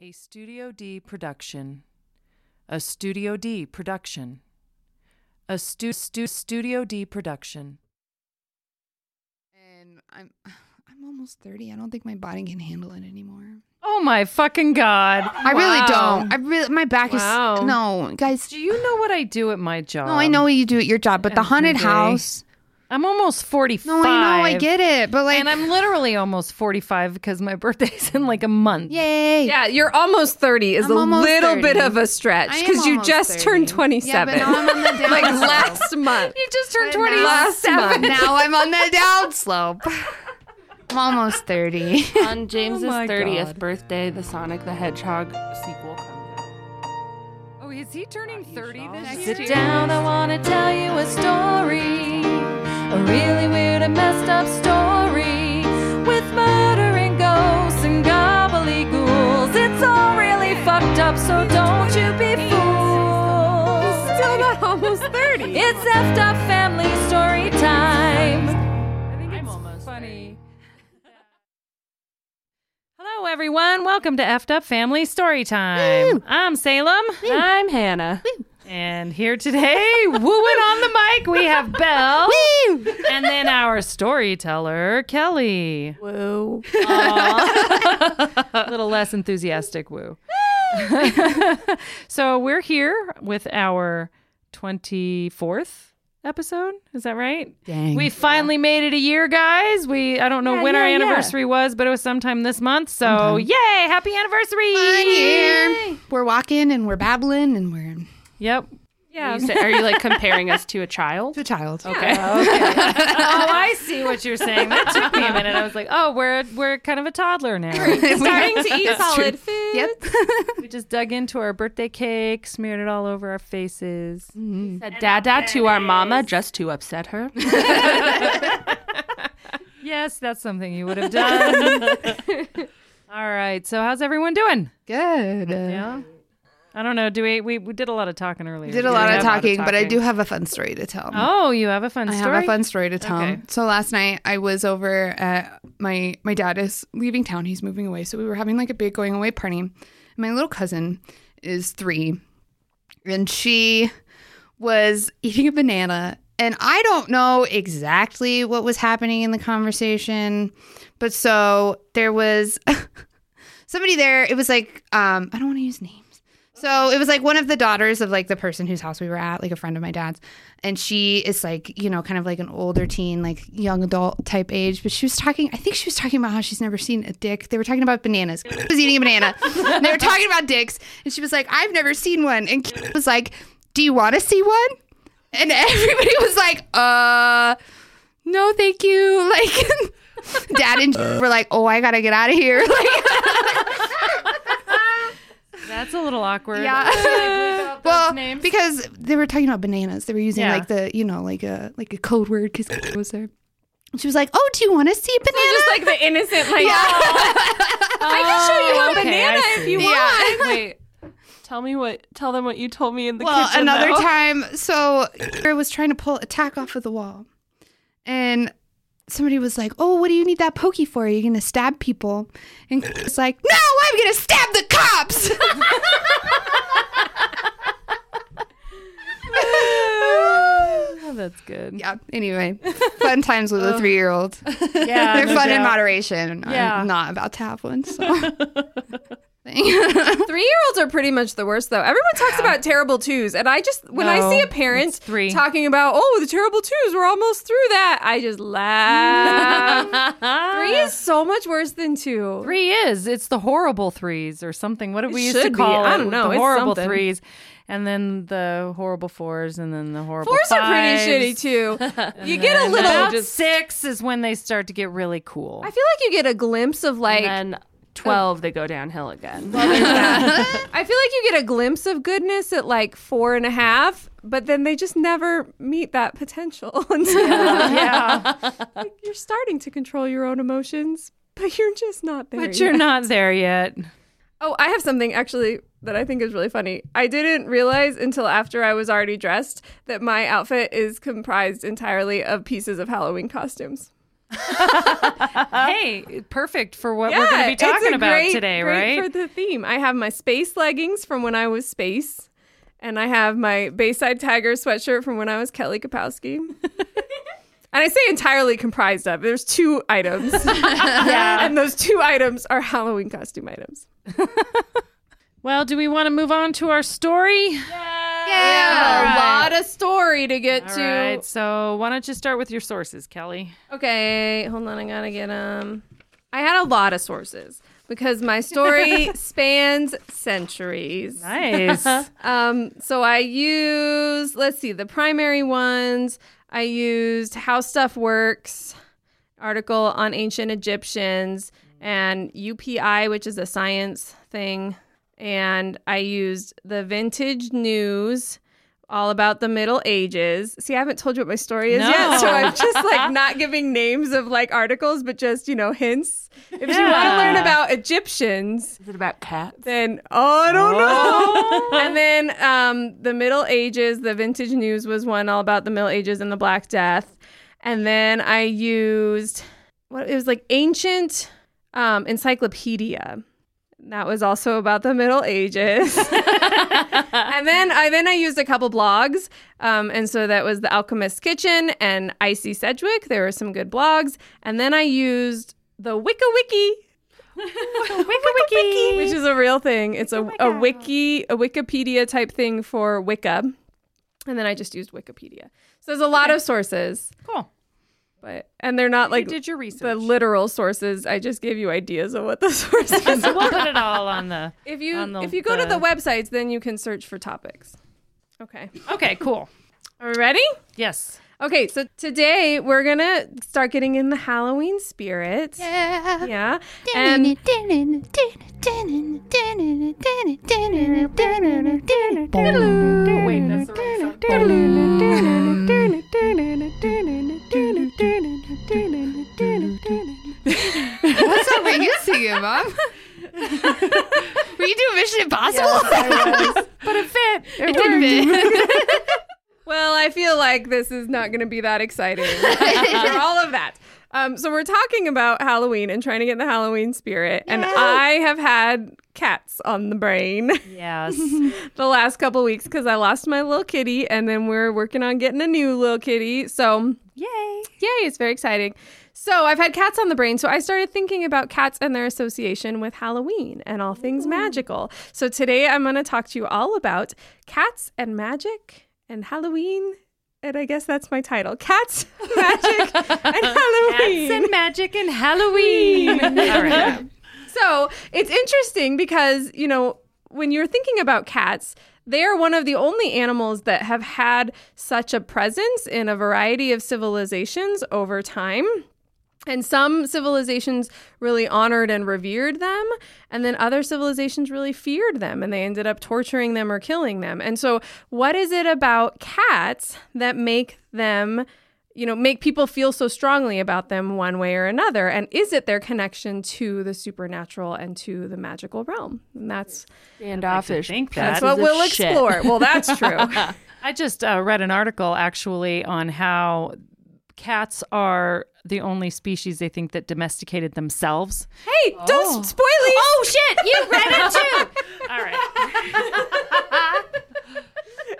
A Studio D production. A Studio D production. A stu- stu- Studio D production. and I'm I'm almost 30. I don't think my body can handle it anymore. Oh my fucking god. I really Wow. don't. I really my back Wow. is no, guys. Do you know what I do at my job? No, I know what you do at your job, but the every haunted day. house. I'm almost 45. No, I know, I get it, but like, And I'm literally almost 45 because my birthday's in like a month. yay. Yeah, you're almost 30 is I'm a little 30. bit of a stretch because you just 30. turned Yeah, 27. but now I'm on the down like slope. last month. You just turned But now- 27. month. now I'm on the down slope. I'm almost 30. On James's Oh 30th God. birthday, the Sonic the Hedgehog sequel comes out. Oh, is he turning 30 this year? year. down, I want to tell you a story. A really weird and messed up story. With murder and ghosts and gobbledygools. It's all really fucked up, so don't you be fooled. Still not almost 30. It's effed up family story time. I think it's almost funny. Hello, everyone. Welcome to Effed Up Family Story Time. I'm Salem. I'm Hannah. And here today, wooing on the mic, we have Belle. And then our storyteller, Kelly. Woo. A little less enthusiastic woo. so we're here with our 24th episode. Is that right? Dang. We finally made it a year, guys. We I don't know Yeah, when our yeah, yeah. anniversary was, but it was sometime this month. So yay! Happy anniversary! We're walking and we're babbling and we're Yep. Yeah. You say- are you like comparing us to a child? to a child. Oh, okay. oh, I see what you're saying. That took me a minute. I was like, oh, we're we're kind of a toddler now. Starting to eat solid true. food. Yep. we just dug into our birthday cake, smeared it all over our faces. Mm-hmm. Said dada to our mama just to upset her. Yes, that's something you would have done. all right. So how's everyone doing? Good. Yeah. I don't know. Do we we, we did a lot of talking earlier. We did a lot we of have- talking, but I do have a fun story to tell. Oh, you have a fun story. I story. have a fun story to tell. Okay. So last night I was over at my my dad is leaving town. He's moving away. So we were having like a big going away party. My little cousin is three, and she was eating a banana. And I don't know exactly what was happening in the conversation, but so there was somebody there. It was like um, I don't want to use names. So it was like one of the daughters of like the person whose house we were at, like a friend of my dad's. And she is like, you know, kind of like an older teen, like young adult type age. But she was talking, I think she was talking about how she's never seen a dick. They were talking about bananas. She was eating a banana. And they were talking about dicks. And she was like, I've never seen one. And Kate was like, Do you want to see one? And everybody was like, uh, no, thank you. Like, dad and were like, oh, I got to get out of here. Like, That's a little awkward. Yeah. Should I bleep out those well, names? because they were talking about bananas. They were using Yeah. like the, you know, like a like a code word because it was there. She was like, "Oh, do you want to see a banana?" Just like the innocent, like, yeah. I can show you a oh, okay, banana if see. you Yeah. Wait. Tell me what. Tell them what you told me in the well, kitchen. Well, another though. time, so I was trying to pull a tack off of the wall, and somebody was like, "Oh, what do you need that pokey for? Are you gonna stab people?" And it's like, "No, I'm gonna stab the cops." Oh, that's good. yeah. Anyway, fun times with a oh. three-year-old. Yeah, They're no fun in moderation. Yeah. I'm not about to have one. So. Three year olds are pretty much the worst, though. Everyone talks about terrible twos, and I just when I No, see a parent it's three. talking about oh the terrible twos, we're almost through that. I just laugh. three is so much worse than two. Three is. It's the horrible threes or something. What did we used to should be. call it? I don't know. The It's horrible something. threes. And then the horrible fours and then the horrible Fours are pretty fives. shitty too. You get a little. about Just, six is when they start to get really cool. I feel like you get a glimpse of like. and then 12, they go downhill again. I feel like you get a glimpse of goodness at like four and a half, but then they just never meet that potential until yeah, like, you're starting to control your own emotions, but you're just not there. Yet. But you're not there yet. Oh, I have something actually that I think is really funny. I didn't realize until after I was already dressed that my outfit is comprised entirely of pieces of Halloween costumes. hey, perfect for what we're going to be talking about great- today, great right? For the theme, I have my space leggings from when I was space, and I have my Bayside Tiger sweatshirt from when I was Kelly Kapowski. and I say entirely comprised of. There's two items, yeah. and those two items are Halloween costume items. Well, do we want to move on to our story? Yeah, yeah, a lot of story to get All to. right. So why don't you start with your sources, Kelly? Okay, hold on. I gotta get um. I had a lot of sources because my story spans centuries. Nice. Um, so I use let's see, the primary ones. I used How Stuff Works article on ancient Egyptians and UPI, which is a science thing. And I used the Vintage News, all about the Middle Ages. See, I haven't told you what my story is yet, so I'm just like not giving names of like articles, but just you know hints. If you want to learn about Egyptians, Is it about cats? then oh, I don't know. and then um, the Middle Ages, the Vintage News was one all about the Middle Ages and the Black Death. And then I used what it was like ancient um, encyclopedia. That was also about the Middle Ages. and then I then I used a couple blogs, um, and so that was the Alchemist's Kitchen and Icy Sedgwick. There were some good blogs, and then I used the Wicca Wiki Wiki wiki. which is a real thing. It's a, a wiki, a Wikipedia type thing for Wicca. And then I just used Wikipedia. So there's a lot of sources, Cool. But and they're not like you did your research. the literal sources. I just gave you ideas of what the sources so we'll put it all on the. If you the- if you go to the- the websites, then you can search for topics. Okay. Okay. Cool. Are we ready? Yes. Okay, so today we're gonna start getting in the Halloween spirit. Yeah. Yeah. And Wait, that's the What song were you singing, Mom? were you doing Mission Impossible? But it fit. it didn't fit. Well, I feel like this is not going to be that exciting for all of that. Um, so we're talking about Halloween and trying to get the Halloween spirit, and I have had cats on the brain Yes. the last couple weeks because I lost my little kitty, and then we're working on getting a new little kitty. So Yay. Yay, it's very exciting. So I've had cats on the brain, so I started thinking about cats and their association with Halloween and all things magical. So today I'm going to talk to you all about cats and magic and Halloween. And I guess that's my title Cats, Magic, and Halloween. Cats and magic and Halloween. all right. So it's interesting because, you know, when you're thinking about cats, they are one of the only animals that have had such a presence in a variety of civilizations over time. And some civilizations really honored and revered them, and then other civilizations really feared them and they ended up torturing them or killing them. And so, what is it about cats that make them, you know, make people feel so strongly about them one way or another? And is it their connection to the supernatural and to the magical realm? And that's Standoffish. think that's what we'll shit. explore. Well, that's true. I just uh, read an article actually on how cats are the only species they think that domesticated themselves. hey, don't spoil it. Oh shit! You read it too. All right.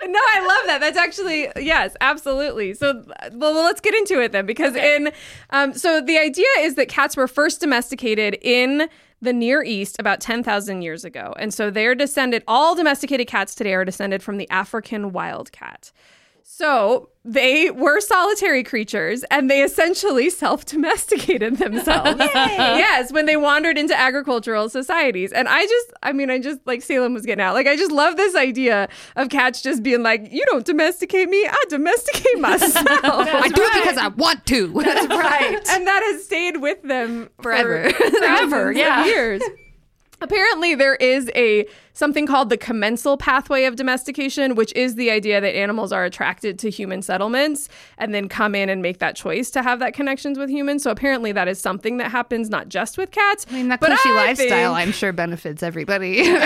No, I love that. That's actually yes, absolutely. So, well, well, let's get into it then, because in um, so the idea is that cats were first domesticated in the Near East about ten thousand years ago, and so they're descended. All domesticated cats today are descended from the African wildcat. So they were solitary creatures and they essentially self domesticated themselves. Oh, yes, when they wandered into agricultural societies. And I just, I mean, I just like Salem was getting out. Like, I just love this idea of cats just being like, you don't domesticate me, I domesticate myself. I do it because I want to. That's right. And that has stayed with them Forever. For Forever, yeah. years. Apparently, there is a something called the commensal pathway of domestication, which is the idea that animals are attracted to human settlements and then come in and make that choice to have that connections with humans. So apparently that is something that happens not just with cats. I mean, that but cushy I lifestyle, think- I'm sure benefits everybody. and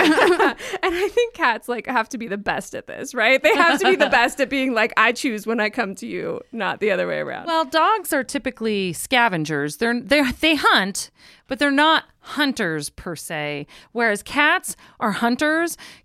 I think cats like have to be the best at this, right? They have to be the best at being like, I choose when I come to you, not the other way around. Well, dogs are typically scavengers. They're they they hunt, but they're not hunters per se. Whereas cats are hunters.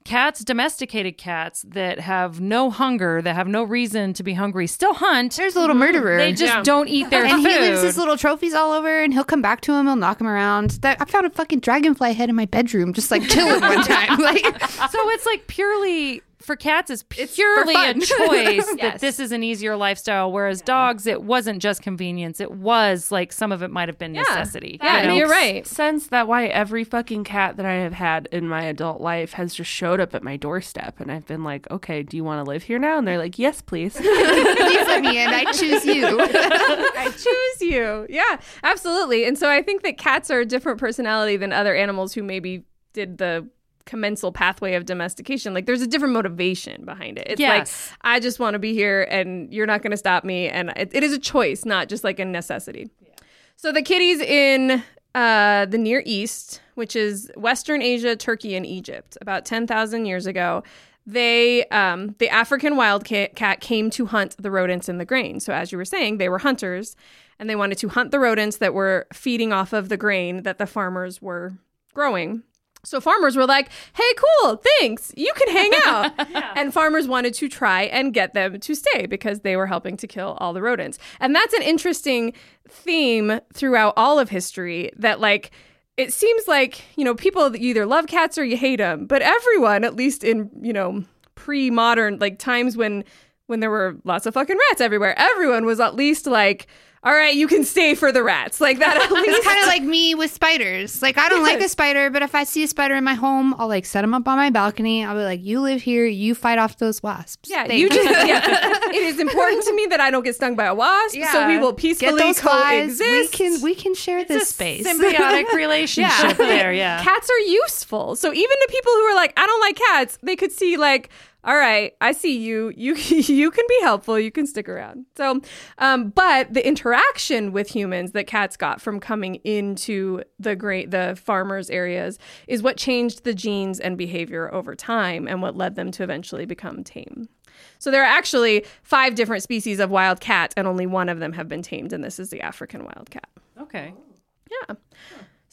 Cats, domesticated cats that have no hunger, that have no reason to be hungry, still hunt. There's a little mm-hmm. murderer. They just Yeah. don't eat their and food. he leaves his little trophies all over, and he'll come back to him. He'll knock him around. That I found a fucking dragonfly head in my bedroom, just like chilling one time. Like, so it's like purely for cats it's It's purely for a fun. choice that this is an easier lifestyle whereas dogs it wasn't just convenience it was like some of it might have been necessity yeah, you know? you're right. sense that why every fucking cat that I have had in my adult life has just showed up at my doorstep, and I've been like, okay, do you want to live here now? And they're like, yes, please. please let me in. I choose you. I choose you. Yeah, absolutely. And so I think that cats are a different personality than other animals who maybe did the commensal pathway of domestication. Like there's a different motivation behind it. It's Yes. like I just want to be here and you're not going to stop me and it, it is a choice, not just like a necessity. So the kitties in uh, the Near East, which is Western Asia, Turkey, and Egypt, about 10,000 years ago, they um, the African wildcat cat came to hunt the rodents in the grain. So as you were saying, they were hunters, and they wanted to hunt the rodents that were feeding off of the grain that the farmers were growing. So farmers were like, "Hey, cool, thanks. You can hang out." And farmers wanted to try and get them to stay because they were helping to kill all the rodents. And that's an interesting theme throughout all of history that like it seems like, you know, people you either love cats or you hate them, but everyone at least in, you know, pre-modern like times when when there were lots of fucking rats everywhere, everyone was at least like, "All right, you can stay for the rats." Like that at least It's kind of like me with spiders. Like I don't like a spider, but if I see a spider in my home, I'll like set them up on my balcony. I'll be like, "You live here. You fight off those wasps." Yeah, Thanks. you just yeah. it is important to me that I don't get stung by a wasp, so we will peacefully those flies. coexist. We can we can share this space. symbiotic relationship there yeah Cats are useful. So even to people who are like, I don't like cats, they could see like, all right, I see you. You you can be helpful. You can stick around. So, um, but the interaction with humans that cats got from coming into the great the farmers areas is what changed the genes and behavior over time, and what led them to eventually become tame. So there are actually five different species of wild cat, and only one of them have been tamed, and this is the African wild cat. okay Yeah.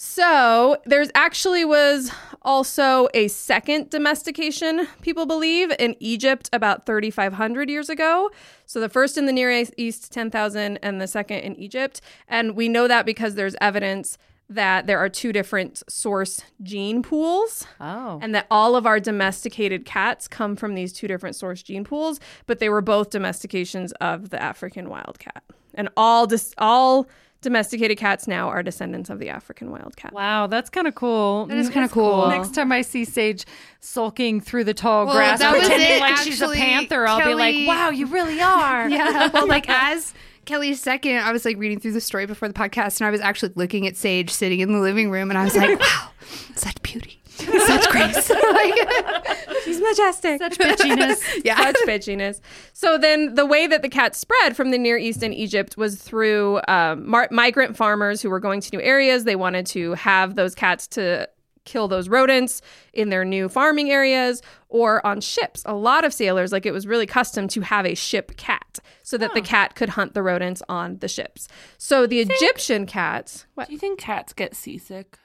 So there's actually was also a second domestication, people believe, in Egypt about 3,500 years ago. So the first in the Near East, 10,000, and the second in Egypt. And we know that because there's evidence that there are two different source gene pools oh and that all of our domesticated cats come from these two different source gene pools, but they were both domestications of the African wildcat. And all dis- all domesticated cats now are descendants of the African wildcat. Wow, that's kind of cool. That is mm, kinda cool. Next time I see Sage sulking through the tall Well, grass, pretending it, like she's a panther, I'll be like, "Wow, you really are." Yeah. Well, like as Kelly's second, I was like reading through the story before the podcast, and I was actually looking at Sage sitting in the living room, and I was like, "Wow, such beauty, such grace." like, She's majestic. Such bitchiness. yeah. Such bitchiness. So then, the way that the cat spread from the Near East and Egypt was through um, mar- migrant farmers who were going to new areas. They wanted to have those cats to kill those rodents in their new farming areas or on ships. A lot of sailors, like it was really custom to have a ship cat so that the cat could hunt the rodents on the ships. So the Egyptian cats. what? Do you think cats get seasick?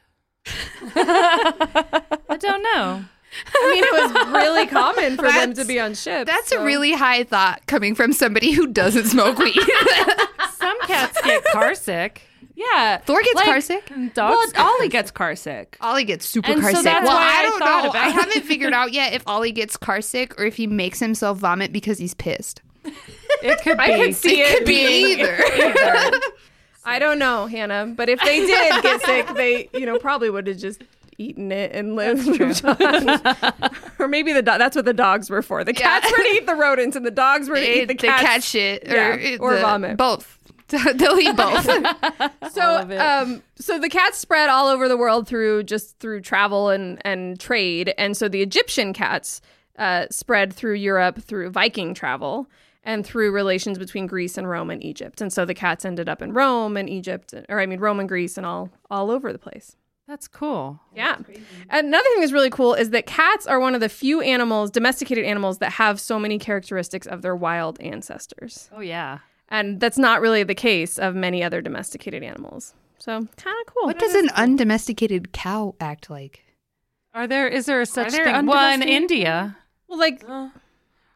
I don't know. I mean, it was really common for them to be on ships. That's so- a really high thought coming from somebody who doesn't smoke weed. Some cats get car sick. Yeah. Thor gets Like, car sick. Well, Ollie gets car sick. Ollie gets super And car so sick. that's well, why I I don't thought know. about I haven't figured out yet if Ollie gets car sick or if he makes himself vomit because he's pissed. It could be. I could see it, Could be being- either. I don't know, Hannah, but if they did get sick, they, you know, probably would have just eaten it and lived. or maybe the do- that's what the dogs were for. The cats were to eat the rodents, and the dogs were to eat the the cats. cat shit or, Yeah, it- or the- vomit. Both. They'll eat both. So, um, so the cats spread all over the world through just through travel and and trade, and so the Egyptian cats uh, spread through Europe through Viking travel and through relations between Greece and Rome and Egypt, and so the cats ended up in Rome and Egypt, or I mean Rome and Greece, and all all over the place. That's cool. Yeah. Another thing that's really cool is that cats are one of the few animals, domesticated animals, that have so many characteristics of their wild ancestors. Oh yeah. And that's not really the case of many other domesticated animals. So kind of cool. what does an undomesticated cow act like? Are there is there a such there thing? Well, in India. well, like uh,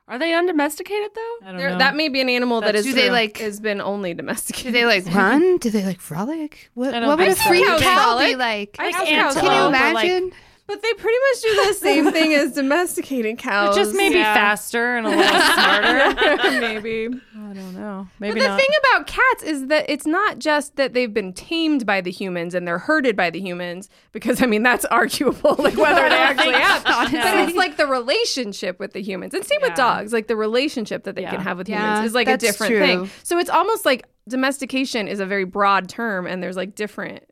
Are they undomesticated though? I don't there, know. that may be an animal that That's- is Do they, like- has been only domesticated? Do domesticated. they like run? Do they like frolic? What, I don't what would a think so. free Cows cow be like? I Like guess antelope, cows Can you or, like- imagine? But they pretty much do the same thing as domesticated cows. But just maybe Yeah. faster and a little smarter. maybe. I don't know. Maybe but the not. thing about cats is that it's not just that they've been tamed by the humans and they're herded by the humans, because I mean that's arguable, like whether they actually have. But it's like the relationship with the humans, and same with dogs, like the relationship that they can have with Yeah, humans is like a different true. thing. So it's almost like domestication is a very broad term, and there's like different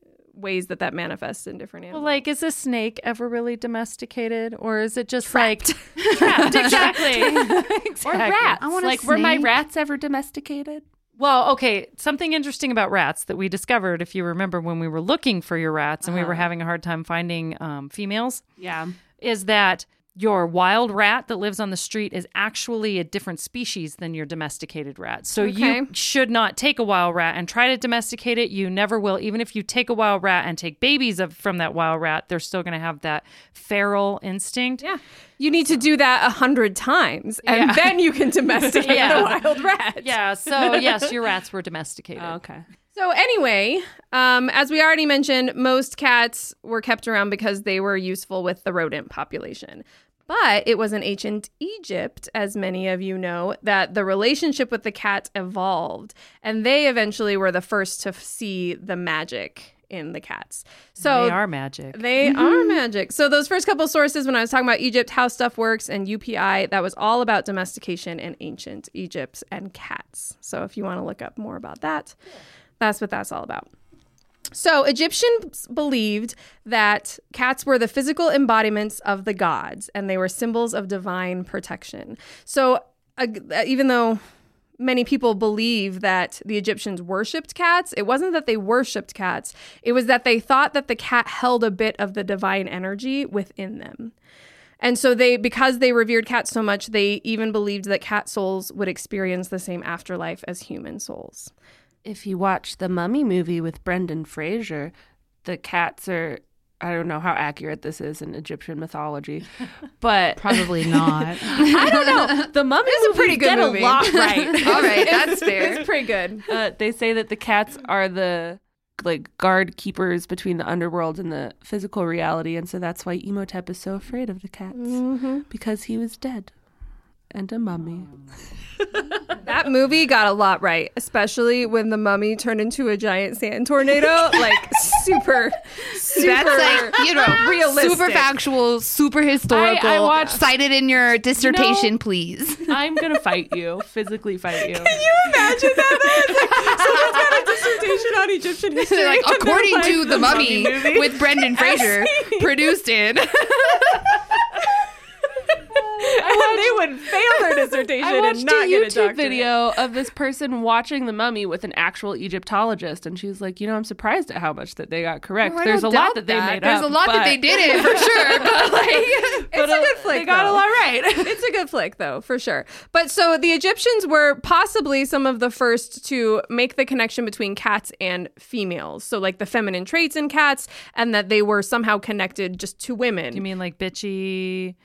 ways that that manifests in different well, animals. like, is a snake ever really domesticated, or is it just like trapped? Exactly. Or rats. I want a like, were my rats ever domesticated? Well, okay. Something interesting about rats that we discovered, if you remember when we were looking for your rats and we were having a hard time finding um, females, Yeah. is that your wild rat that lives on the street is actually a different species than your domesticated rat. So Okay. you should not take a wild rat and try to domesticate it. You never will. Even if you take a wild rat and take babies of, from that wild rat, they're still going to have that feral instinct. yeah, you need to do that a hundred times, and Yeah. then you can domesticate Yeah. the wild rat. Yeah. So yes, your rats were domesticated. okay. So anyway, um, as we already mentioned, most cats were kept around because they were useful with the rodent population. But it was in ancient Egypt, as many of you know, that the relationship with the cat evolved, and they eventually were the first to f- see the magic in the cats. So they are magic. they are magic. So those first couple sources, when I was talking about Egypt, how stuff works, and UPI, that was all about domestication in ancient Egypt and cats. So if you want to look up more about that, that's what that's all about. So Egyptians believed that cats were the physical embodiments of the gods, and they were symbols of divine protection. So uh, even though many people believe that the Egyptians worshipped cats. It wasn't that they worshipped cats, it was that they thought that the cat held a bit of the divine energy within them. And so they because they revered cats so much, they even believed that cat souls would experience the same afterlife as human souls. If you watch the Mummy movie with Brendan Fraser, the cats are. I don't know how accurate this is in Egyptian mythology, but Probably not. I don't know. The Mummy It's a pretty good get movie. a lot right. All right, that's fair. It's pretty good. uh, they say that the cats are the like guard keepers between the underworld and the physical reality, and so that's why Imhotep is so afraid of the cats because he was dead and a mummy. That movie got a lot right, especially when the mummy turned into a giant sand tornado. like super, super That's like you know, realistic. super factual, super historical. I watched- Cite it in your dissertation, please. I'm gonna fight you, physically fight you. Can you imagine that? though? It's like someone's got a dissertation on Egyptian history. like and they're according like, to the Mummy movie. with Brendan Fraser, produced in. and would fail their dissertation I watched and not a get a YouTube doctorate. video of this person watching the mummy with an actual Egyptologist, and she was like, "You know, I'm surprised at how much that they got correct. I There's a lot doubt that they made There's up. a lot that they didn't for sure, but like, It's a good flick. They got though. a lot right. it's a good flick though for sure but so the egyptians were possibly some of the first to make the connection between cats and females so like the feminine traits in cats and that they were somehow connected just to women You mean like bitchy,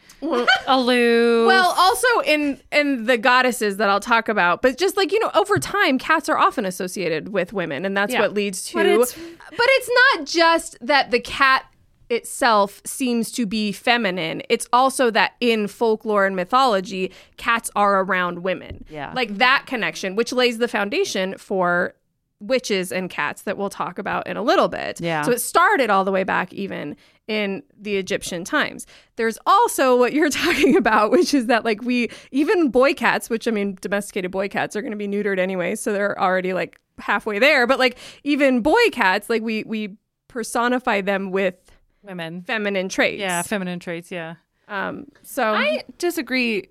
aloof? well also in in the goddesses that i'll talk about but just like you know over time cats are often associated with women and that's Yeah. what leads to But it's- but it's not just that the cat itself seems to be feminine. It's also that in folklore and mythology, cats are around women. Yeah. Like that connection, which lays the foundation for witches and cats that we'll talk about in a little bit. Yeah. So it started all the way back even in the Egyptian times. There's also what you're talking about, which is that like we even boy cats, which I mean domesticated boy cats are going to be neutered anyway, so they're already like halfway there, but like even boy cats, like we we personify them with Women. feminine traits. Yeah, feminine traits. Yeah. Um. So I disagree.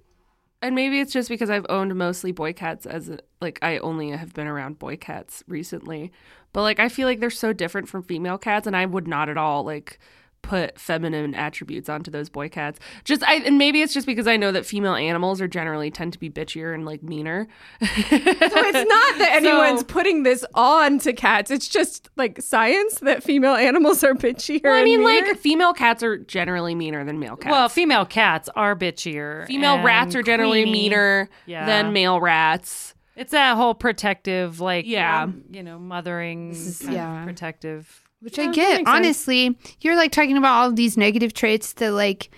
And maybe it's just because I've owned mostly boy cats as a, like I only have been around boy cats recently. But like I feel like they're so different from female cats and I would not at all like put feminine attributes onto those boy cats. Just I and maybe it's just because I know that female animals are generally tend to be bitchier and like meaner. So it's not that anyone's So- putting this on to cats. It's just like science that female animals are bitchier. Well, I mean, meaner. like female cats are generally meaner than male cats. Well, female cats are bitchier. female rats are generally queenie. meaner Yeah. than male rats. It's that whole protective, like, Yeah. um, you know, mothering, is- kind of yeah. protective. Which I get. Honestly, you're like talking about all of these negative traits that like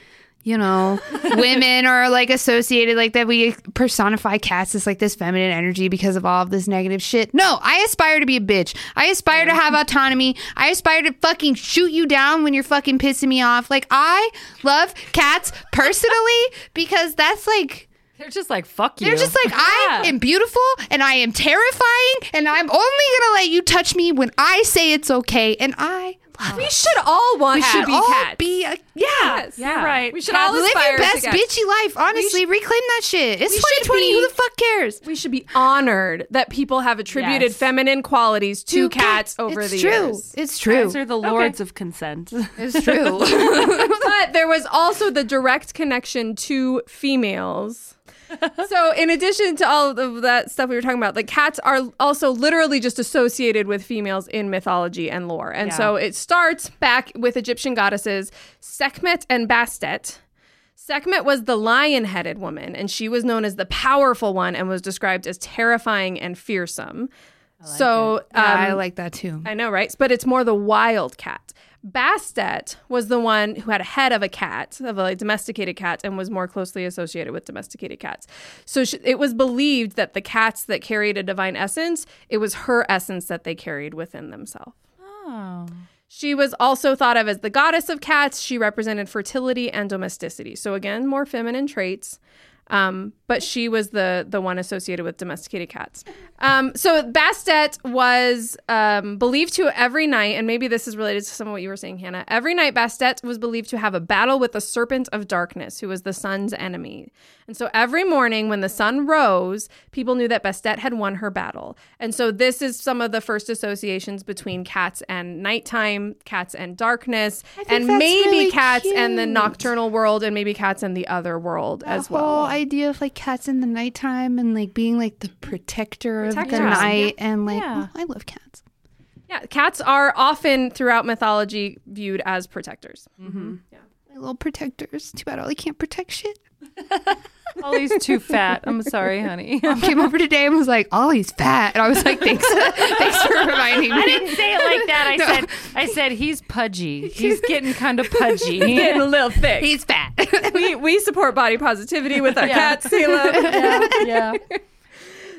you know, women are like associated like that we personify cats as like this feminine energy because of all of this negative shit. No, I aspire to be a bitch. I aspire to have autonomy. I aspire to fucking shoot you down when you're fucking pissing me off. Like I love cats personally because that's like They're just like, fuck you. they're just like, I am beautiful and I am terrifying and I'm only gonna let you touch me when I say it's okay. And I love we it. should all want We to should be all cats. be a, yeah. Yes. You're right. We should Cats- all Live aspire your best to cats. bitchy life. Honestly, reclaim that shit. It's we should 2020. Who be- the fuck cares? We should be honored that people have attributed Yes. feminine qualities to, cats over it's the true. years. It's true. Cats are the lords of consent. It's true. but there was also the direct connection to females. so, in addition to all of that stuff we were talking about, like cats are also literally just associated with females in mythology and lore. And so it starts back with Egyptian goddesses Sekhmet and Bastet. Sekhmet was the lion headed woman, and she was known as the powerful one and was described as terrifying and fearsome. so, yeah, I um, like that too. I know, right? But it's more the wild cat. Bastet was the one who had a head of a cat, of a domesticated cat, and was more closely associated with domesticated cats. So sh it was believed that the cats that carried a divine essence, it was her essence that they carried within themselves. oh. She was also thought of as the goddess of cats. She represented fertility and domesticity. So again, more feminine traits. Um, but she was the the one associated with domesticated cats. Um, so Bastet was um, believed to every night, and maybe this is related to some of what you were saying, Hannah. Every night, Bastet was believed to have a battle with the serpent of darkness, who was the sun's enemy. And so every morning, when the sun rose, people knew that Bastet had won her battle. And so this is some of the first associations between cats and nighttime, cats and darkness, and maybe really cats and the nocturnal world, and maybe cats and the other world as well. Idea of like cats in the nighttime and like being like the protector of the Protectors. night and like Yeah. oh, I love cats. Yeah, cats are often throughout mythology viewed as protectors. Mm-hmm. Yeah, My little protectors. Too bad Ollie can't protect shit. Ollie's too fat. I'm sorry, honey. Mom came over today and was like, Ollie's fat. And I was like, thanks. thanks for reminding me. I didn't say it like that. I said, I said he's pudgy. He's getting kind of pudgy. He's Getting a little thick. He's fat. we we support body positivity with our cats, Sela. yeah.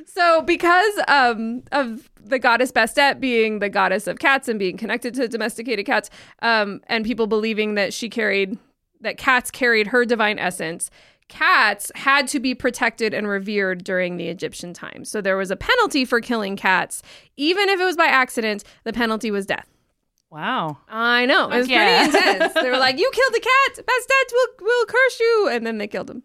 So, because um, of the goddess Bastet being the goddess of cats and being connected to domesticated cats, um, and people believing that she carried, that cats carried her divine essence, cats had to be protected and revered during the Egyptian times. So, there was a penalty for killing cats. Even if it was by accident, the penalty was death. Wow. I know. It was Yeah. pretty intense. they were like, You killed the cat. Bastet will, will curse you. And then they killed him.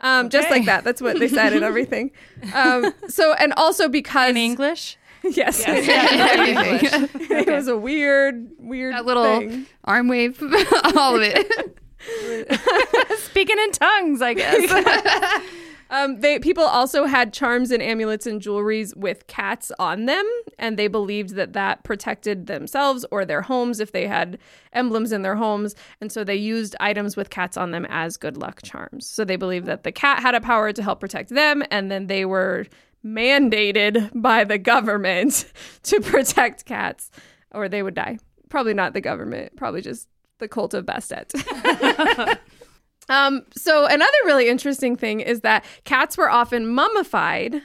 Um, Just like that. That's what they said and everything. Um, so, and also because. In English? Yes. Everything. it was a weird, weird That little thing. arm wave, all of it. Speaking in tongues, I guess. Um, they people also had charms and amulets and jewelries with cats on them, and they believed that that protected themselves or their homes if they had emblems in their homes, and so they used items with cats on them as good luck charms. So they believed that the cat had a power to help protect them, and then they were mandated by the government to protect cats, or they would die. Probably not the government, probably just the cult of Bastet. Um, so another really interesting thing is that cats were often mummified.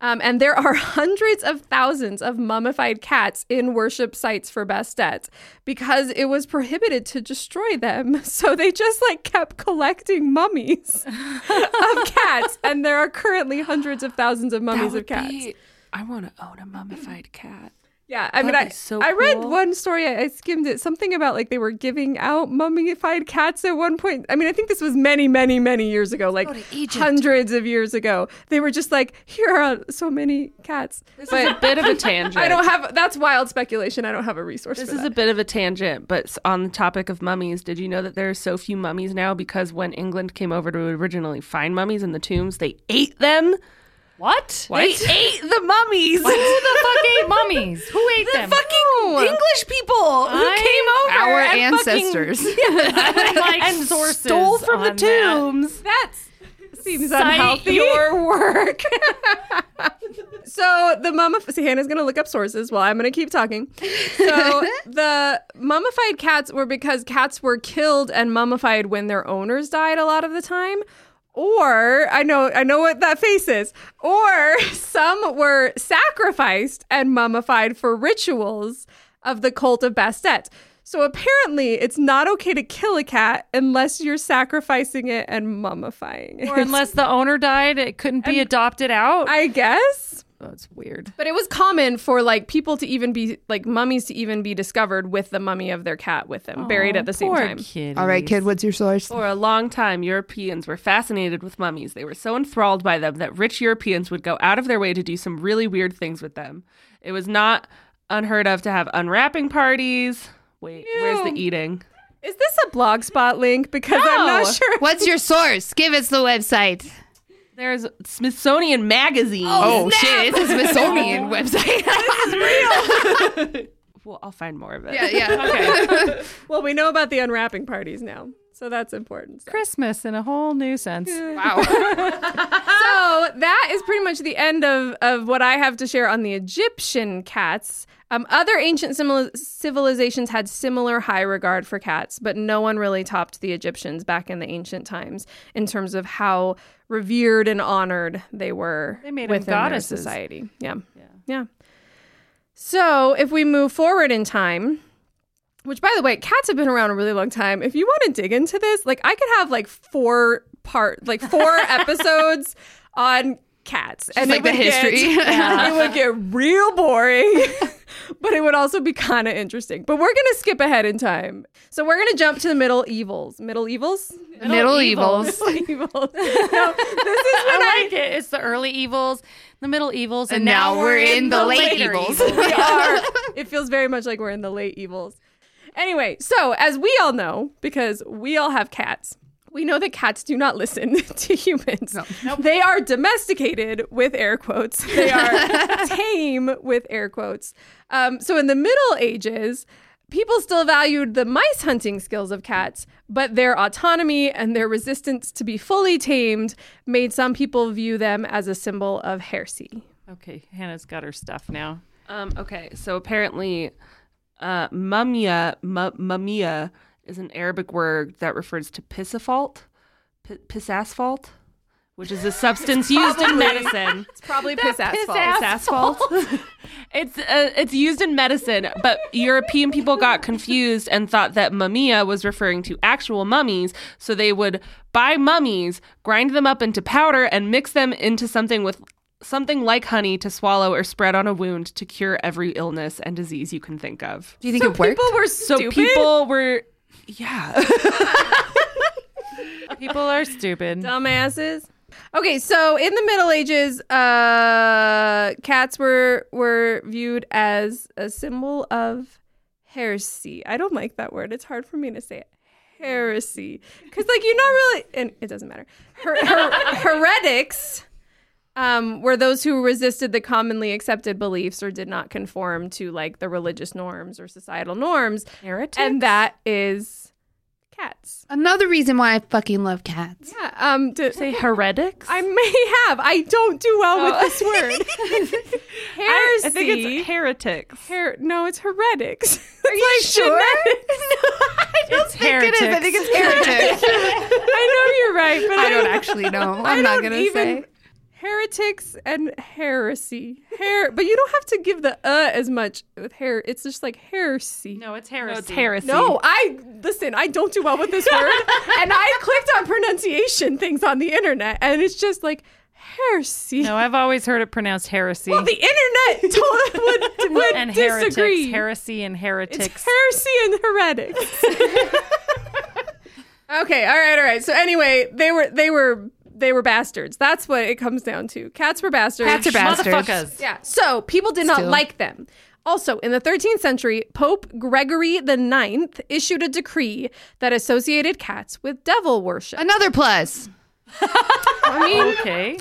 Um, and there are hundreds of thousands of mummified cats in worship sites for Bastet because it was prohibited to destroy them. So they just like kept collecting mummies of cats. And there are currently hundreds of thousands of mummies of cats. I want to own a mummified cat. Yeah, I mean, That'd I so I read cool. one story. I, I skimmed it. Something about like they were giving out mummified cats at one point. I mean, I think this was many, many, many years ago, like hundreds of years ago. They were just like, here are so many cats. This But is a bit of a tangent. I don't have. That's wild speculation. I don't have a resource. This for is that. a bit of a tangent, but on the topic of mummies, did you know that there are so few mummies now because when England came over to originally find mummies in the tombs, they ate them? What? They ate the mummies. Who the fuck ate mummies? Who ate the them? The fucking English people who I- came over Our and fucking ancestors. I would like and stole from the on that. tombs. That's seems Cite unhealthy. your work. So the mummif- so Hannah's gonna look up sources while I'm gonna keep talking. So the mummified cats were because cats were killed and mummified when their owners died a lot of the time. Or I know I know what that face is. Or some were sacrificed and mummified for rituals of the cult of Bastet. So apparently it's not okay to kill a cat unless you're sacrificing it and mummifying it. or unless the owner died, it couldn't be adopted out. I guess. That's weird. But it was common for like people to even be like mummies to even be discovered with the mummy of their cat with them buried at the same Poor time. kitties. All right, kid, what's your source? For a long time, Europeans were fascinated with mummies. They were so enthralled by them that rich Europeans would go out of their way to do some really weird things with them. It was not unheard of to have unwrapping parties. Wait, where's the eating? Is this a blogspot link? Because I'm not sure. What's your source? Give us the website. There's Smithsonian Magazine. Oh, oh shit, it's a Smithsonian website. This is real. well, I'll find more of it. yeah, yeah. Okay. Well, we know about the unwrapping parties now, so that's important. stuff. Christmas in a whole new sense. Wow. so that is pretty much the end of, of what I have to share on the Egyptian cats. Um, other ancient simil- civilizations had similar high regard for cats, but no one really topped the Egyptians back in the ancient times in terms of how revered and honored they were They made 'em within their goddesses. society. Yeah. yeah. Yeah. So if we move forward in time, which by the way, cats have been around a really long time. If you want to dig into this, like I could have like four part, like four episodes on cats, and like it the would get- history. it would get real boring, but it would also be kind of interesting. But we're gonna skip ahead in time, so we're gonna jump to the Middle Evils. Middle Evils. Middle evils. Middle Evils. No, this is when I I. like it. It's the early evils, the middle evils, and, And now we're in the late later evils. we are. It feels very much like we're in the late evils. Anyway, so as we all know, because we all have cats, we know that cats do not listen to humans. They are domesticated with air quotes. They are tame with air quotes. Um, so in the Middle Ages, people still valued the mice hunting skills of cats, but their autonomy and their resistance to be fully tamed made some people view them as a symbol of heresy. Okay, Hannah's got her stuff now. Um, okay, so apparently, uh, mumia, mu- mumia is an Arabic word that refers to pisafalt, P- pisasphalt, which is a substance used in medicine. It's probably piss asphalt. Asphalt. it's uh, it's used in medicine, but European people got confused and thought that mumia was referring to actual mummies, so they would buy mummies, grind them up into powder, and mix them into something with something like honey to swallow or spread on a wound to cure every illness and disease you can think of. Do you think it worked? People were So stupid. people were, yeah. People are stupid. dumbasses. Okay, so in the Middle Ages, uh, cats were were viewed as a symbol of heresy. I don't like that word. It's hard for me to say it. Heresy, because like you're not really, and it doesn't matter. Her, her, heretics um, were those who resisted the commonly accepted beliefs or did not conform to like the religious norms or societal norms, Heretics? and that is cats. Another reason why I fucking love cats. Yeah. Um. To, Say heretics? I may have. I don't do well with this word. Heresy. I think it's heretics. Her- no, it's heretics. Are you sure? no, I don't think It's heretics. I think it's heretic. I know you're right, but I don't actually know. I'm I not don't gonna even- say. Heretics and heresy. Her- but you don't have to give the uh as much with hair. It's just like heresy. no, it's heresy. No, it's heresy. No, I listen. I don't do well with this word, and I clicked on pronunciation things on the internet, and it's just like Heresy. No, I've always heard it pronounced heresy. Well, the internet told, would, would and disagree. heretics, heresy and heretics. It's heresy and heretics. okay, all right, all right. So anyway, they were they were they were bastards. That's what it comes down to. Cats were bastards. Cats are bastards. Motherfuckers. Yeah. So people did not Still. like them. Also, in the 13th century, Pope Gregory the Ninth issued a decree that associated cats with devil worship. Another plus. I mean, Okay.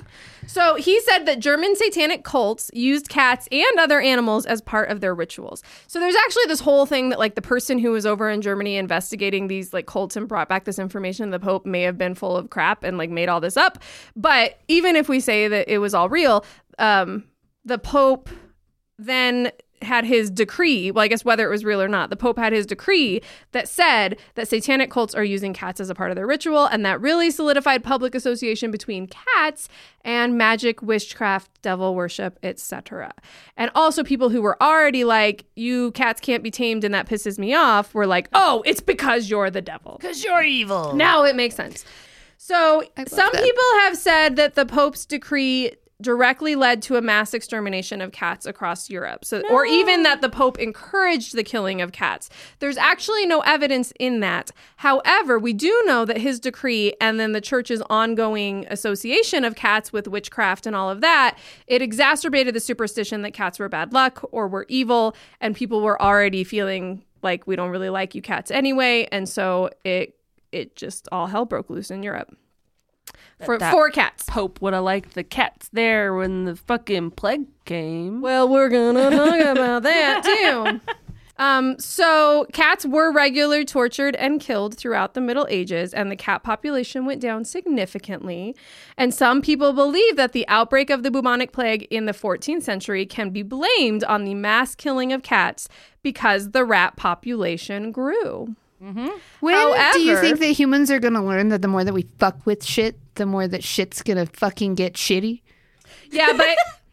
So he said that German satanic cults used cats and other animals as part of their rituals. So there's actually this whole thing that like the person who was over in Germany investigating these like cults and brought back this information, the Pope may have been full of crap and like made all this up. But even if we say that it was all real, um, the Pope then had his decree. Well, I guess whether it was real or not, the Pope had his decree that said that satanic cults are using cats as a part of their ritual, and that really solidified public association between cats and magic, witchcraft, devil worship, etc. And also, people who were already like, "You cats can't be tamed," and that pisses me off, were like, "Oh, it's because you're the devil." Because you're evil. Now it makes sense. So some that. people have said that the Pope's decree directly led to a mass extermination of cats across Europe. So or even that the Pope encouraged the killing of cats. There's actually no evidence in that. However, we do know that his decree and then the church's ongoing association of cats with witchcraft and all of that, it exacerbated the superstition that cats were bad luck or were evil and people were already feeling like we don't really like you cats anyway, and so it it just all hell broke loose in Europe. For for cats. Pope would have liked the cats there when the fucking plague came. Well, we're gonna talk about that too. Um, so cats were regularly tortured and killed throughout the Middle Ages, and the cat population went down significantly. And some people believe that the outbreak of the bubonic plague in the 14th century can be blamed on the mass killing of cats because the rat population grew. Mm-hmm. When do you think that humans are going to learn that the more that we fuck with shit, the more that shit's going to fucking get shitty? Yeah, but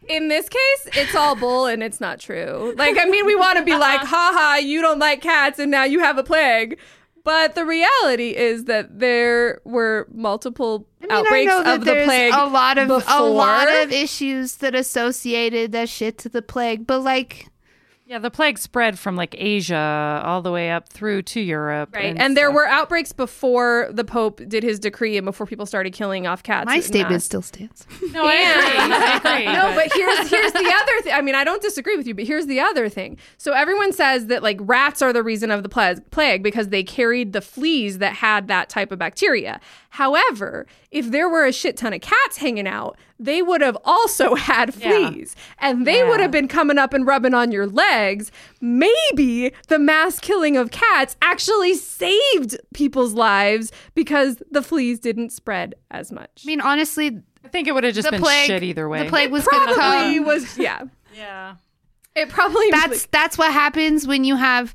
in this case, it's all bull and it's not true. Like, I mean, we want to be like, uh-uh. haha, you don't like cats and now you have a plague. But the reality is that there were multiple I mean, outbreaks I of the there's plague. a lot of a lot of issues that associated that shit to the plague, but like Yeah, the plague spread from like Asia all the way up through to Europe. Right. And, there were outbreaks before the Pope did his decree and before people started killing off cats. my statement masse. still stands. No, I agree. I agree. no, but here's here's the other thing. I mean, I don't disagree with you, but here's the other thing. So everyone says that like rats are the reason of the plague because they carried the fleas that had that type of bacteria. However, if there were a shit ton of cats hanging out, they would have also had Yeah. fleas, and they would have been coming up and rubbing on your legs. Maybe the mass killing of cats actually saved people's lives because the fleas didn't spread as much. I mean, honestly, I think it would have just the been plague shit either way. The plague was going to probably come. was yeah. yeah. It probably That's that's what happens when you have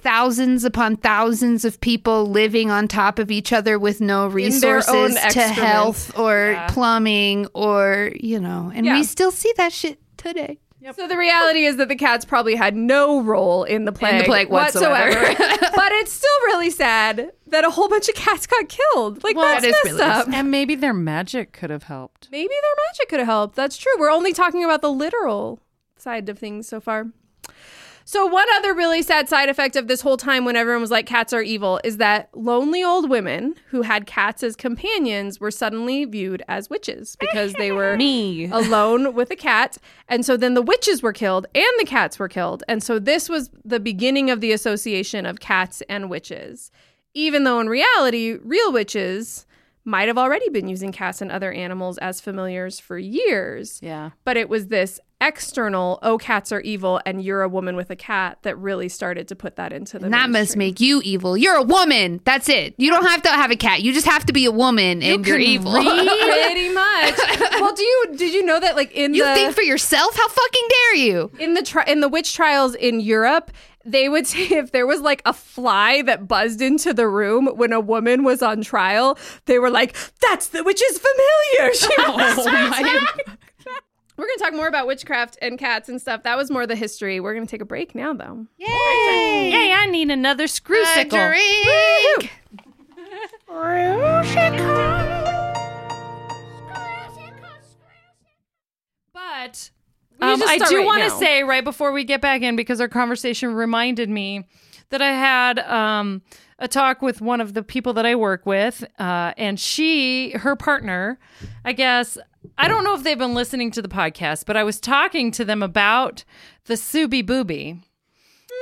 thousands upon thousands of people living on top of each other with no resources to health or plumbing or you know, and Yeah. we still see that shit today. So the reality is that the cats probably had no role in the plague, plague whatsoever. but it's still really sad that a whole bunch of cats got killed. Like Well, that's that is messed really up. And maybe their magic could have helped. Maybe their magic could have helped. That's true. We're only talking about the literal side of things so far. So, one other really sad side effect of this whole time when everyone was like, cats are evil, is that lonely old women who had cats as companions were suddenly viewed as witches because they were Me. alone with a cat. And so then the witches were killed and the cats were killed. And so this was the beginning of the association of cats and witches. Even though in reality, real witches might have already been using cats and other animals as familiars for years. Yeah. But it was this external, oh, cats are evil, and you're a woman with a cat that really started to put that into the And that must make you evil. You're a woman. That's it. You don't have to have a cat. You just have to be a woman and you're evil. Pretty much. well, do you did you know that like in the you the think for yourself? How fucking dare you? in the tri- in the witch trials in Europe, they would say if there was like a fly that buzzed into the room when a woman was on trial, they were like, "That's the witch's familiar." She oh was We're gonna talk more about witchcraft and cats and stuff. That was more the history. We're gonna take a break now, though. Yay! Hey, I need another screw A sickle. drink. Um, I do right want to say right before we get back in, because our conversation reminded me that I had um, a talk with one of the people that I work with, uh, and she, her partner, I guess, I don't know if they've been listening to the podcast, but I was talking to them about the Subi Booby.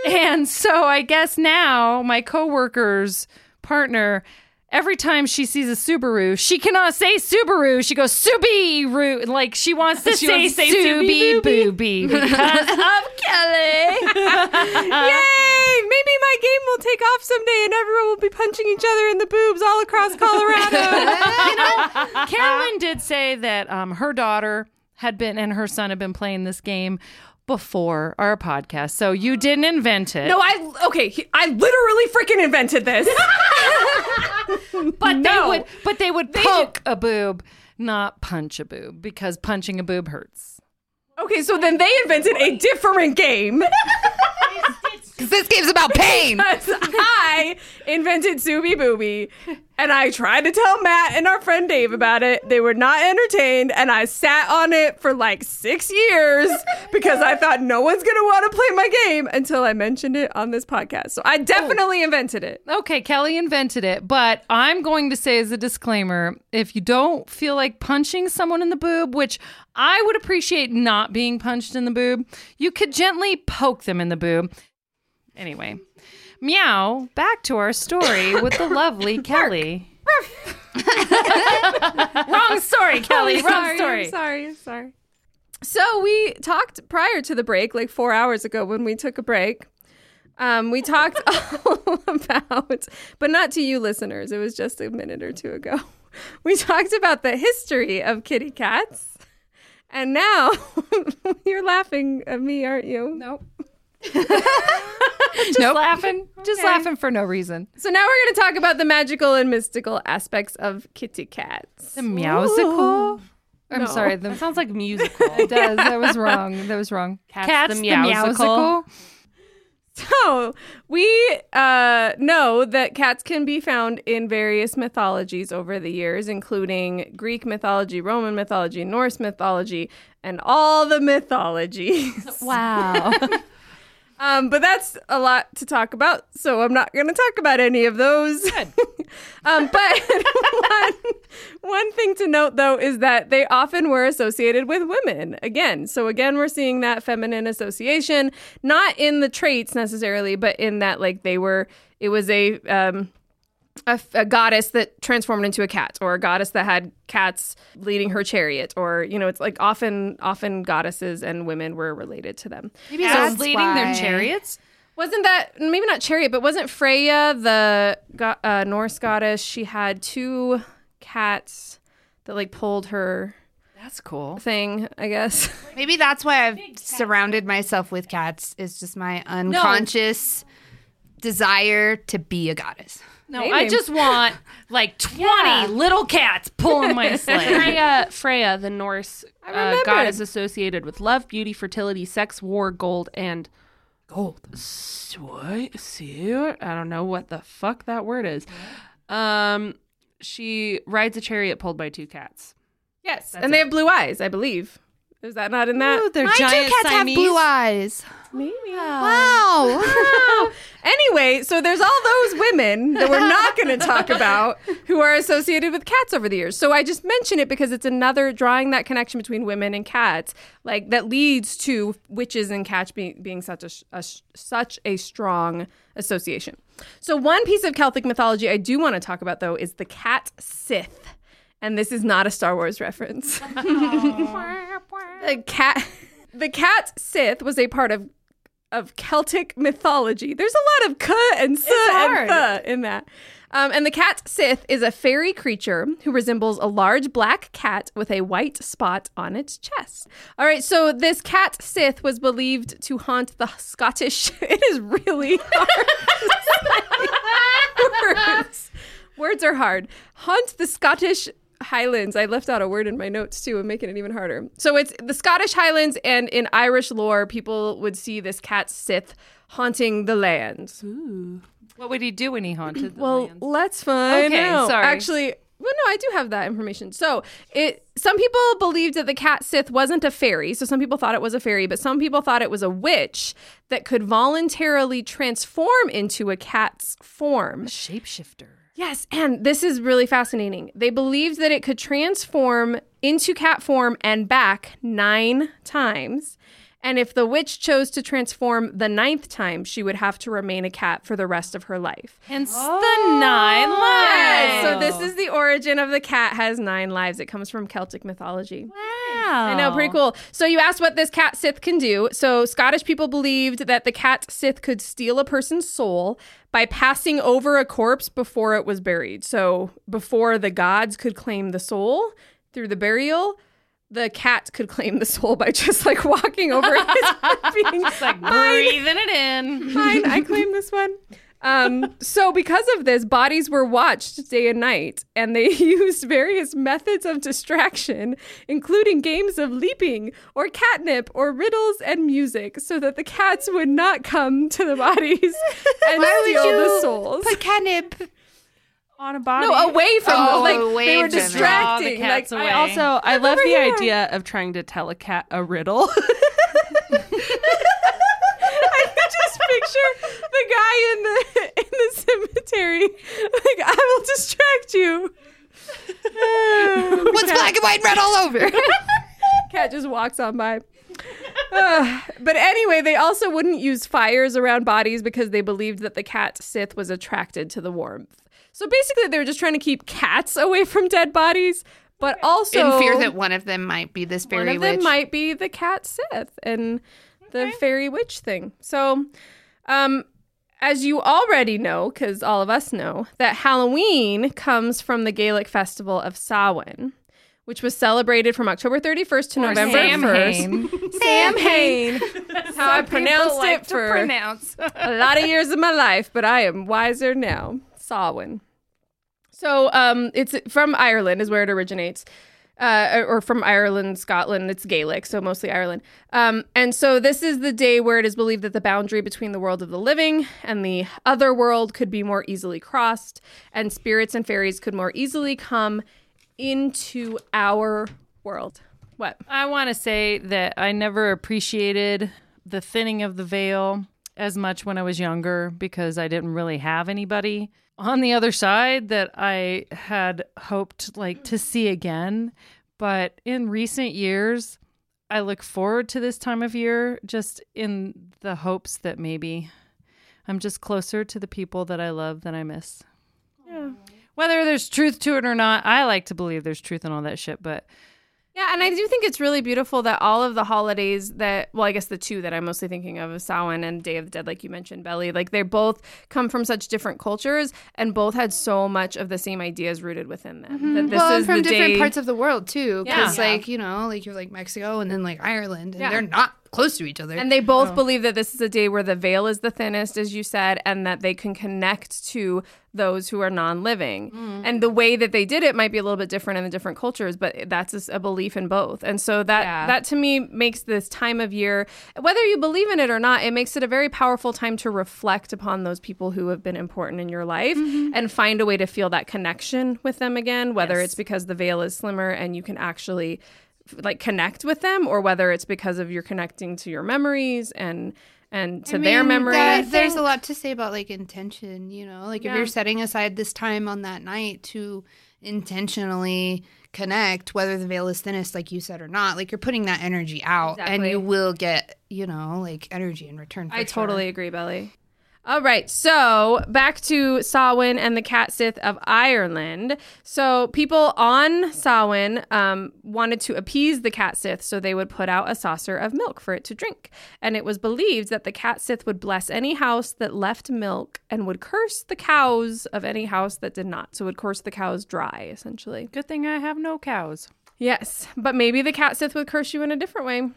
Mm. And so I guess now my coworker's partner, every time she sees a Subaru, she cannot say Subaru. She goes Subaru. Like she wants to She say, wants to say Subi Subi Booby because of Kelly. Yay! Maybe my game will take off someday and everyone will be punching each other in the boobs all across Colorado. You know, Carolyn did say that um, her daughter had been and her son had been playing this game before our podcast. So you didn't invent it. no, I okay. I literally freaking invented this. but no. they would but they would poke a boob, not punch a boob, because punching a boob hurts. okay, so then they invented a different game. Because this game's about pain. Because I invented Subi Booby and I tried to tell Matt and our friend Dave about it. They were not entertained and I sat on it for like six years because I thought no one's going to want to play my game until I mentioned it on this podcast. So I oh. definitely invented it. Okay, Kelly invented it, but I'm going to say as a disclaimer if you don't feel like punching someone in the boob, which I would appreciate not being punched in the boob, you could gently poke them in the boob. Anyway, meow, back to our story with the lovely Kelly. Wrong story, Kelly. Wrong sorry, story. I'm sorry, I'm sorry. So we talked prior to the break, like four hours ago when we took a break. Um, we talked all about, but not to you listeners. It was just a minute or two ago. We talked about the history of kitty cats, and now you're laughing at me, aren't you? Nope. Just laughing. Just Okay. laughing for no reason. So now we're going to talk about the magical and mystical aspects of kitty cats. The meowsicle. I'm No. sorry. The, Sounds like musical. it does. That was wrong. That was wrong. Cats the meowsicle. So we uh, know that cats can be found in various mythologies over the years, including Greek mythology, Roman mythology, Norse mythology, and all the mythologies. Wow. Um, but that's a lot to talk about, so I'm not going to talk about any of those. um, but one, one thing to note, though, is that they often were associated with women. Again, so again, we're seeing that feminine association, not in the traits necessarily, but in that like they were. It was a um, a, f- a goddess that transformed into a cat or a goddess that had cats leading her chariot or you know it's like often often goddesses and women were related to them Maybe so that's leading their chariots. wasn't that maybe not chariot but wasn't freya the go- uh, norse goddess she had two cats that like pulled her That's cool. thing i guess Maybe that's why I've surrounded myself with cats. Is just my unconscious desire to be a goddess. No, Maybe. I just want like 20 little cats pulling my sleigh. Freya, Freya, the Norse uh, remembered. goddess associated with love, beauty, fertility, sex, war, gold, and Gold. Swi- seer? I don't know what the fuck that word is. Um, she rides a chariot pulled by two cats. yes and they have blue eyes i believe is that not in that Ooh, they're My two giant cats have blue eyes. maybe Wow. Anyway, so there's all those women that we're not going to talk about who are associated with cats over the years. So I just mention it because it's another drawing that connection between women and cats, like that leads to witches and cats being, being such a, a such a strong association. So one piece of Celtic mythology I do want to talk about though is the cat Sith. And this is not a Star Wars reference. the cat the cat Sith was a part of of Celtic mythology. There's a lot of k and s and th in that. Um, and the cat Sith is a fairy creature who resembles a large black cat with a white spot on its chest. All right, so this cat Sith was believed to haunt the Scottish. It is really hard. Words. Words are hard. Haunt the Scottish Highlands. I left out a word in my notes too and making it even harder. So it's the Scottish Highlands, and in Irish lore, people would see this cat Sith haunting the land. What would he do when he haunted the land? Well, land? let's find Okay, out. sorry. Actually, Well, no, I do have that information. So it some people believed that the cat Sith wasn't a fairy. So some people thought it was a fairy, but some people thought it was a witch that could voluntarily transform into a cat's form. A Shapeshifter. Yes, and this is really fascinating. They believed that it could transform into cat form and back nine times. And if the witch chose to transform the ninth time, she would have to remain a cat for the rest of her life. Hence the oh. nine Yes, lives. so this is the origin of the cat has nine lives. It comes from Celtic mythology. wow. I know, pretty cool. So you asked what this cat Sith can do. So Scottish people believed that the cat Sith could steal a person's soul by passing over a corpse before it was buried. So before the gods could claim the soul through the burial, the cat could claim the soul by just like walking over it, being like breathing it in. Fine, I claim this one. Um, so, because of this, bodies were watched day and night, and they used various methods of distraction, including games of leaping or catnip or riddles and music, so that the cats would not come to the bodies and Why would steal the souls. Put catnip. on a body. No, away from Oh, them. Like away they were distracting. The cats like, away. I also I love the here. idea of trying to tell a cat a riddle. I can just picture the guy in the in the cemetery. Like, I will distract you. What's black and white and red all over? Cat just walks on by. Uh, but anyway, they also wouldn't use fires around bodies because they believed that the cat Sith was attracted to the warmth. So basically, they were just trying to keep cats away from dead bodies, but also In fear that one of them might be this fairy one of them witch. might be the cat Sith and the fairy witch thing. So, um, as you already know, because all of us know, that Halloween comes from the Gaelic festival of Samhain, which was celebrated from October 31st to November 1st. Samhain. That's how I pronounced like it for pronounce. a lot of years of my life, but I am wiser now. Samhain. So um, it's from Ireland is where it originates, uh, or from Ireland, Scotland. It's Gaelic, so mostly Ireland. Um, and so this is the day where it is believed that the boundary between the world of the living and the other world could be more easily crossed, and spirits and fairies could more easily come into our world. What? I want to say that I never appreciated the thinning of the veil as much when I was younger because I didn't really have anybody on the other side that I had hoped like to see again. But in recent years, I look forward to this time of year just in the hopes that maybe I'm just closer to the people that I love that I miss. Yeah. Whether there's truth to it or not, I like to believe there's truth in all that shit, but Yeah, and I do think it's really beautiful that all of the holidays that, well, I guess the two that I'm mostly thinking of, Samhain and Day of the Dead, like you mentioned, Belly, like they both come from such different cultures and both had so much of the same ideas rooted within them. Mm-hmm. That this well, is and from different day- parts of the world too. Because Yeah. like you know, like you're like Mexico and then like Ireland, and Yeah. they're not close to each other. And they both oh. believe that this is a day where the veil is the thinnest, as you said, and that they can connect to those who are non living. Mm. And the way that they did it might be a little bit different in the different cultures, but that's a belief in both. And so that, Yeah. that to me makes this time of year, whether you believe in it or not, it makes it a very powerful time to reflect upon those people who have been important in your life mm-hmm. and find a way to feel that connection with them again, whether it's because the veil is slimmer and you can actually like connect with them or whether it's because of you're connecting to your memories and and to I their memories. that- there's a lot to say about like intention, you know, like if you're setting aside this time on that night to intentionally connect, whether the veil is thinnest, like you said, or not, like you're putting that energy out, and you will get, you know, like energy in return. For I sure. totally agree, Belly. All right, so back to Samhain and the Cat Sith of Ireland. So people on Samhain um, wanted to appease the Cat Sith, so they would put out a saucer of milk for it to drink. And it was believed that the Cat Sith would bless any house that left milk and would curse the cows of any house that did not. So would curse the cows dry, essentially. good thing I have no cows. Yes, but maybe the Cat Sith would curse you in a different way,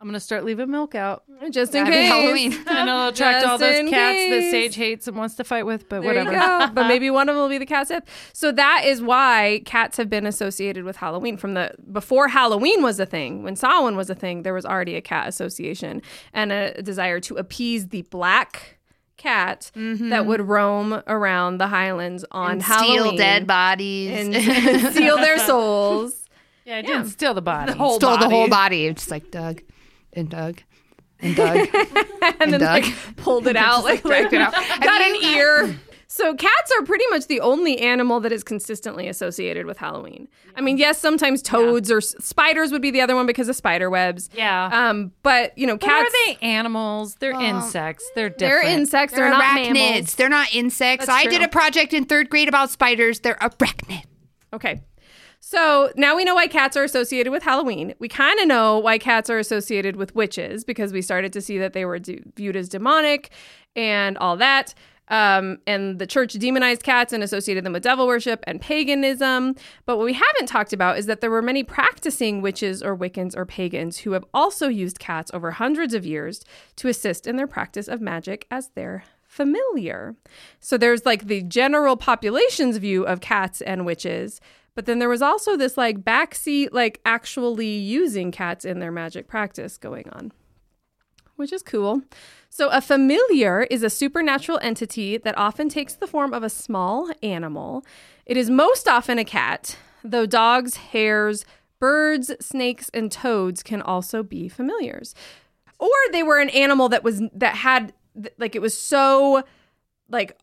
I'm gonna start leaving milk out. Mm, just in Happy case. Halloween. And it'll attract all Just those in cats case. that Sage hates and wants to fight with, but There whatever. you go. But maybe one of them will be the cat Sith. So that is why cats have been associated with Halloween from the before Halloween was a thing. When Samhain was a thing, there was already a cat association and a desire to appease the black cat that mm-hmm. would roam around the Highlands on And Halloween steal dead bodies. and steal their souls. Yeah, I didn't steal the body. whole stole the body. whole body. Just like Doug and Doug and Doug. and then Doug. like pulled it out like, dragged it out. got an ear. So cats are pretty much the only animal that is consistently associated with Halloween. I mean, yes, sometimes toads or s- spiders would be the other one because of spider webs. Yeah. Um, but you know, But cats are they animals? They're insects. They're different. they're insects. They're, They're, not arachnids. mammals. They're not insects. That's I did a project in third grade about spiders. They're arachnid. Okay. So now we know why cats are associated with Halloween. We kind of know why cats are associated with witches because we started to see that they were de- viewed as demonic and all that. Um, and the church demonized cats and associated them with devil worship and paganism. But what we haven't talked about is that there were many practicing witches or Wiccans or pagans who have also used cats over hundreds of years to assist in their practice of magic as their familiar. So there's like the general population's view of cats and witches, but then there was also this like backseat, like actually using cats in their magic practice going on, which is cool. So a familiar is a supernatural entity that often takes the form of a small animal. It is most often a cat, though dogs, hares, birds, snakes, and toads can also be familiars. Or they were an animal that was that had like it was so like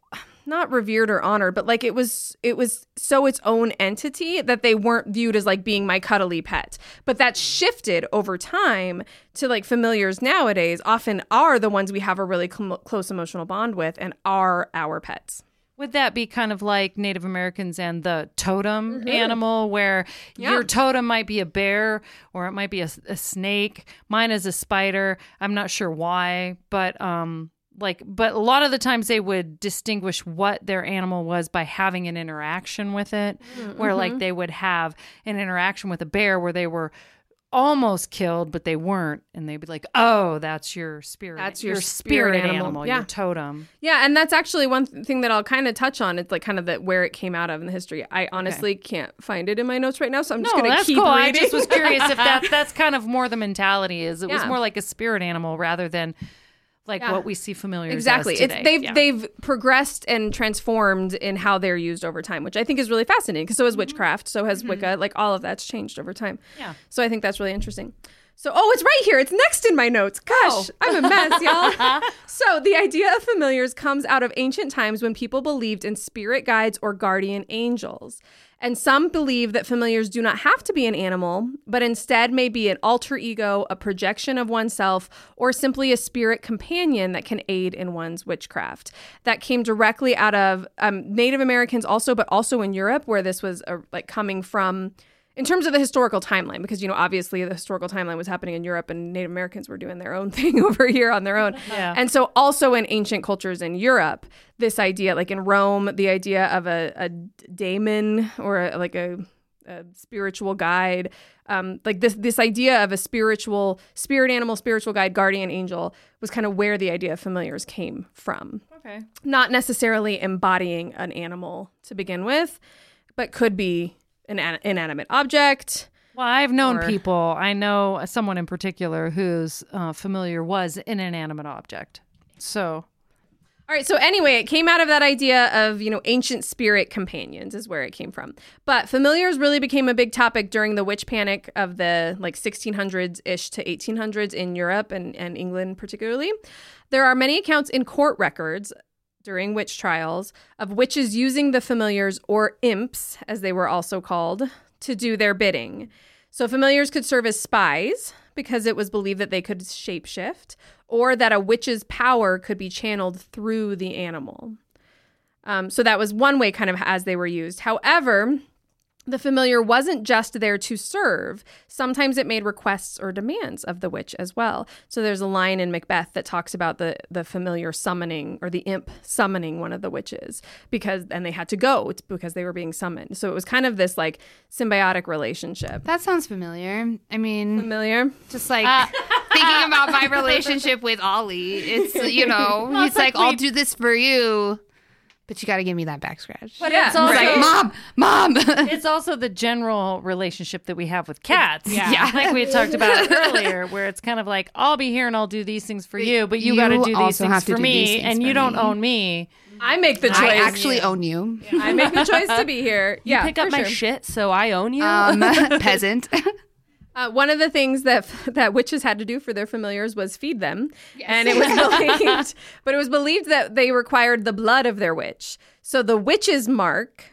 not revered or honored, but like it was it was so its own entity that they weren't viewed as like being my cuddly pet. But that shifted over time to like familiars nowadays often are the ones we have a really cl- close emotional bond with and are our pets. Would that be kind of like Native Americans and the totem animal, where Yeah. your totem might be a bear or it might be a, a snake? Mine is a spider. I'm not sure why, but um, like, but a lot of the times they would distinguish what their animal was by having an interaction with it, mm-hmm. where like mm-hmm. they would have an interaction with a bear where they were almost killed, but they weren't, and they'd be like, "Oh, that's your spirit. That's your spirit, spirit animal, animal." your totem." Yeah, and that's actually one th- thing that I'll kind of touch on. It's like kind of that where it came out of in the history. I honestly can't find it in my notes right now, so I'm just No, to that's keep cool. I just was curious if that that's kind of more the mentality is. It was more like a spirit animal rather than like Yeah. what we see familiars exactly. It's today. they've Yeah. they've progressed and transformed in how they're used over time which i think is really fascinating because so has mm-hmm. witchcraft so has mm-hmm. wicca like all of that's changed over time. Yeah. so i think that's really interesting. So oh it's right here. It's next in my notes. Gosh oh. i'm a mess y'all. So the idea of familiars comes out of ancient times when people believed in spirit guides or guardian angels and some believe that familiars do not have to be an animal, but instead may be an alter ego, a projection of oneself, or simply a spirit companion that can aid in one's witchcraft. That came directly out of um, Native Americans, also, but also in Europe, where this was uh, like coming from. In terms of the historical timeline, because you know, obviously the historical timeline was happening in Europe, and Native Americans were doing their own thing over here on their own. Yeah. And so, also in ancient cultures in Europe, this idea, like in Rome, the idea of a, a daemon or a, like a, a spiritual guide, um, like this this idea of a spiritual spirit animal, spiritual guide, guardian angel was kind of where the idea of familiars came from. okay. Not necessarily embodying an animal to begin with, but could be an an inanimate object. Well, I've known Or- people. I know someone in particular whose uh, familiar was an inanimate object. So All right. So anyway, it came out of that idea of you know ancient spirit companions is where it came from. But familiars really became a big topic during the witch panic of the like 1600s ish to 1800s in Europe and and England particularly. There are many accounts in court records during witch trials of witches using the familiars or imps as they were also called to do their bidding. So familiars could serve as spies because it was believed that they could shapeshift or that a witch's power could be channeled through the animal. Um, so that was one way, kind of, as they were used. However, the familiar wasn't just there to serve. Sometimes it made requests or demands of the witch as well. So there's a line in Macbeth that talks about the the familiar summoning or the imp summoning one of the witches because and they had to go it's because they were being summoned. So it was kind of this like symbiotic relationship. That sounds familiar. I mean, Familiar? just like uh, thinking about my relationship with Ollie. It's you know, he's like, I'll do this for you. But you got to give me that back scratch. But Yeah. it's also Like, mom, mom. it's also the general relationship that we have with cats. Yeah. Yeah. Like we talked about earlier, where it's kind of like, I'll be here and I'll do these things for you, but you, you got to do these things for me, things and for you don't own me. I make the choice. I actually own you. I make the choice to be here. You yeah, pick up for my sure. shit, so I own you. Um, peasant. Uh, one of the things that that witches had to do for their familiars was feed them, and it was believed, but it was believed that they required the blood of their witch. So the witch's mark,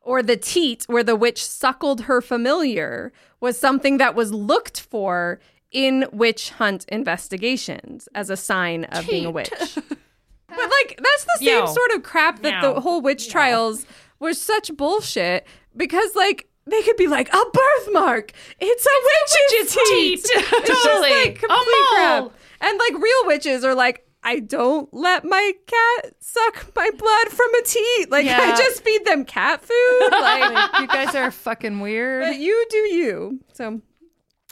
or the teat where the witch suckled her familiar, was something that was looked for in witch hunt investigations as a sign of being a witch. but like that's the same Yo. sort of crap that Meow. the whole witch trials was such bullshit because like they could be like a birthmark. It's a witch's, teat. It's just Totally. like complete crap. And like real witches are like, I don't let my cat suck my blood from a teat. Like I just feed them cat food. Like you guys are fucking weird. but you do you. So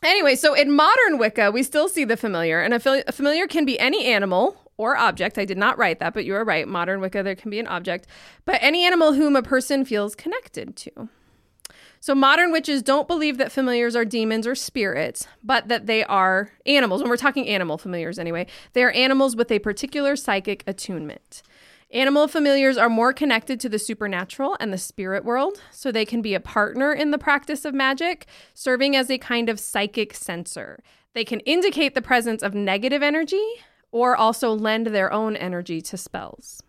anyway, so in modern Wicca, we still see the familiar, and a, fil- a familiar can be any animal or object. I did not write that, but you are right. Modern Wicca, there can be an object, but any animal whom a person feels connected to. So modern witches don't believe that familiars are demons or spirits, but that they are animals. When we're talking animal familiars anyway, they are animals with a particular psychic attunement. Animal familiars are more connected to the supernatural and the spirit world, so they can be a partner in the practice of magic, serving as a kind of psychic sensor. They can indicate the presence of negative energy or also lend their own energy to spells.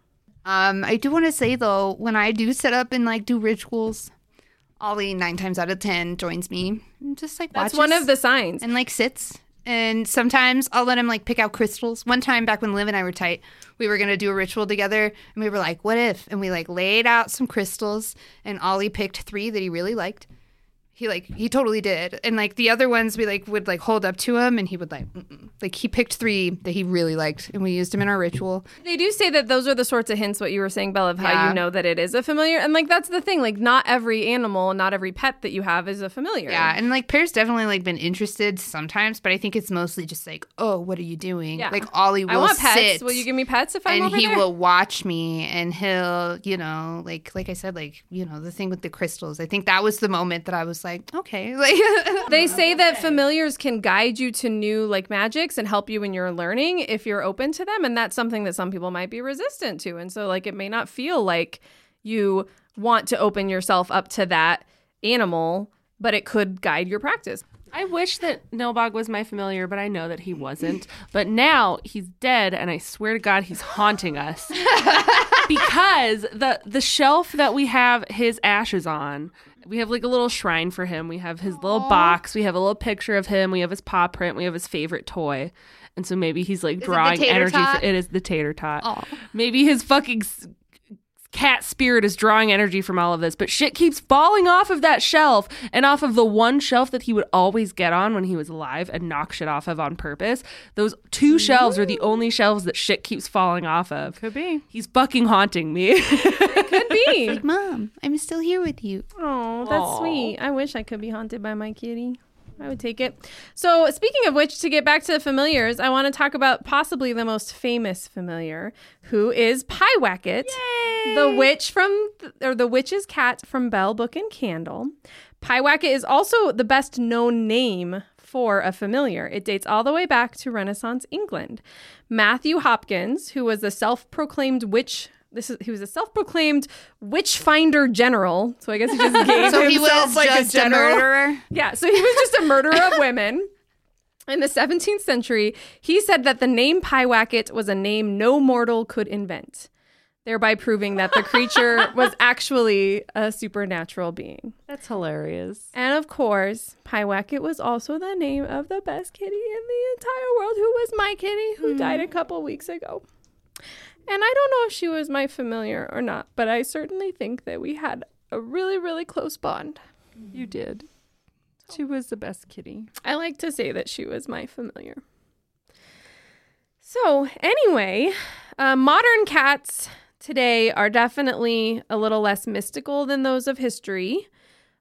Um, I do want to say though, when I do set up and like do rituals, Ollie nine times out of ten joins me. And just like That's watches one of the signs. and like sits. And sometimes I'll let him like pick out crystals. One time back when Liv and I were tight, we were gonna do a ritual together, and we were like, "What if?" And we like laid out some crystals, and Ollie picked three that he really liked. He like he totally did, and like the other ones we like would like hold up to him, and he would like Mm-mm. like he picked three that he really liked, and we used them in our ritual. They do say that those are the sorts of hints what you were saying, Belle, of how Yeah. you know that it is a familiar. And like that's the thing, like not every animal, not every pet that you have is a familiar. Yeah, and like Pear's definitely like been interested sometimes, but I think it's mostly just like, oh, what are you doing? Yeah. Like Ollie will I want pets. sit, Will you give me pets if I'm and over he there? will watch me, and he'll, you know, like like I said, like you know, the thing with the crystals. I think that was the moment that I was like, okay, like They say that familiars can guide you to new like magics and help you in your learning if you're open to them, and that's something that some people might be resistant to. And so like it may not feel like you want to open yourself up to that animal, but it could guide your practice. I wish that Nilbog was my familiar, but I know that he wasn't. But now he's dead, and I swear to God, he's haunting us because the the shelf that we have his ashes on. We have like a little shrine for him. We have his little box. We have a little picture of him. We have his paw print. We have his favorite toy. And so maybe he's like drawing energy. For, it is the tater tot. Aw. Maybe his fucking cat spirit is drawing energy from all of this, but shit keeps falling off of that shelf and off of the one shelf that he would always get on when he was alive and knock shit off of on purpose. Those two shelves are the only shelves that shit keeps falling off of. Could be. He's fucking haunting me. Could be. Like, Mom, I'm still here with you. Oh, that's sweet. I wish I could be haunted by my kitty. I would take it. So, speaking of which, to get back to the familiars, I want to talk about possibly the most famous familiar, who is Pyewacket, the witch from, or the witch's cat from Bell Book and Candle. Pyewacket is also the best known name for a familiar. It dates all the way back to Renaissance England. Matthew Hopkins, who was a self-proclaimed witch. This is he was a self-proclaimed witch finder general. So I guess he just gave So he himself was like just a a general. murderer. Yeah, so he was just a murderer of women. In the 17th century, he said that the name Pyewacket was a name no mortal could invent, thereby proving that the creature was actually a supernatural being. That's hilarious. And of course, Pyewacket was also the name of the best kitty in the entire world, who was my kitty, who hmm. died a couple weeks ago. And I don't know if she was my familiar or not, but I certainly think that we had a really, really close bond. You did. She was the best kitty. I like to say that she was my familiar. So, anyway, uh, modern cats today are definitely a little less mystical than those of history,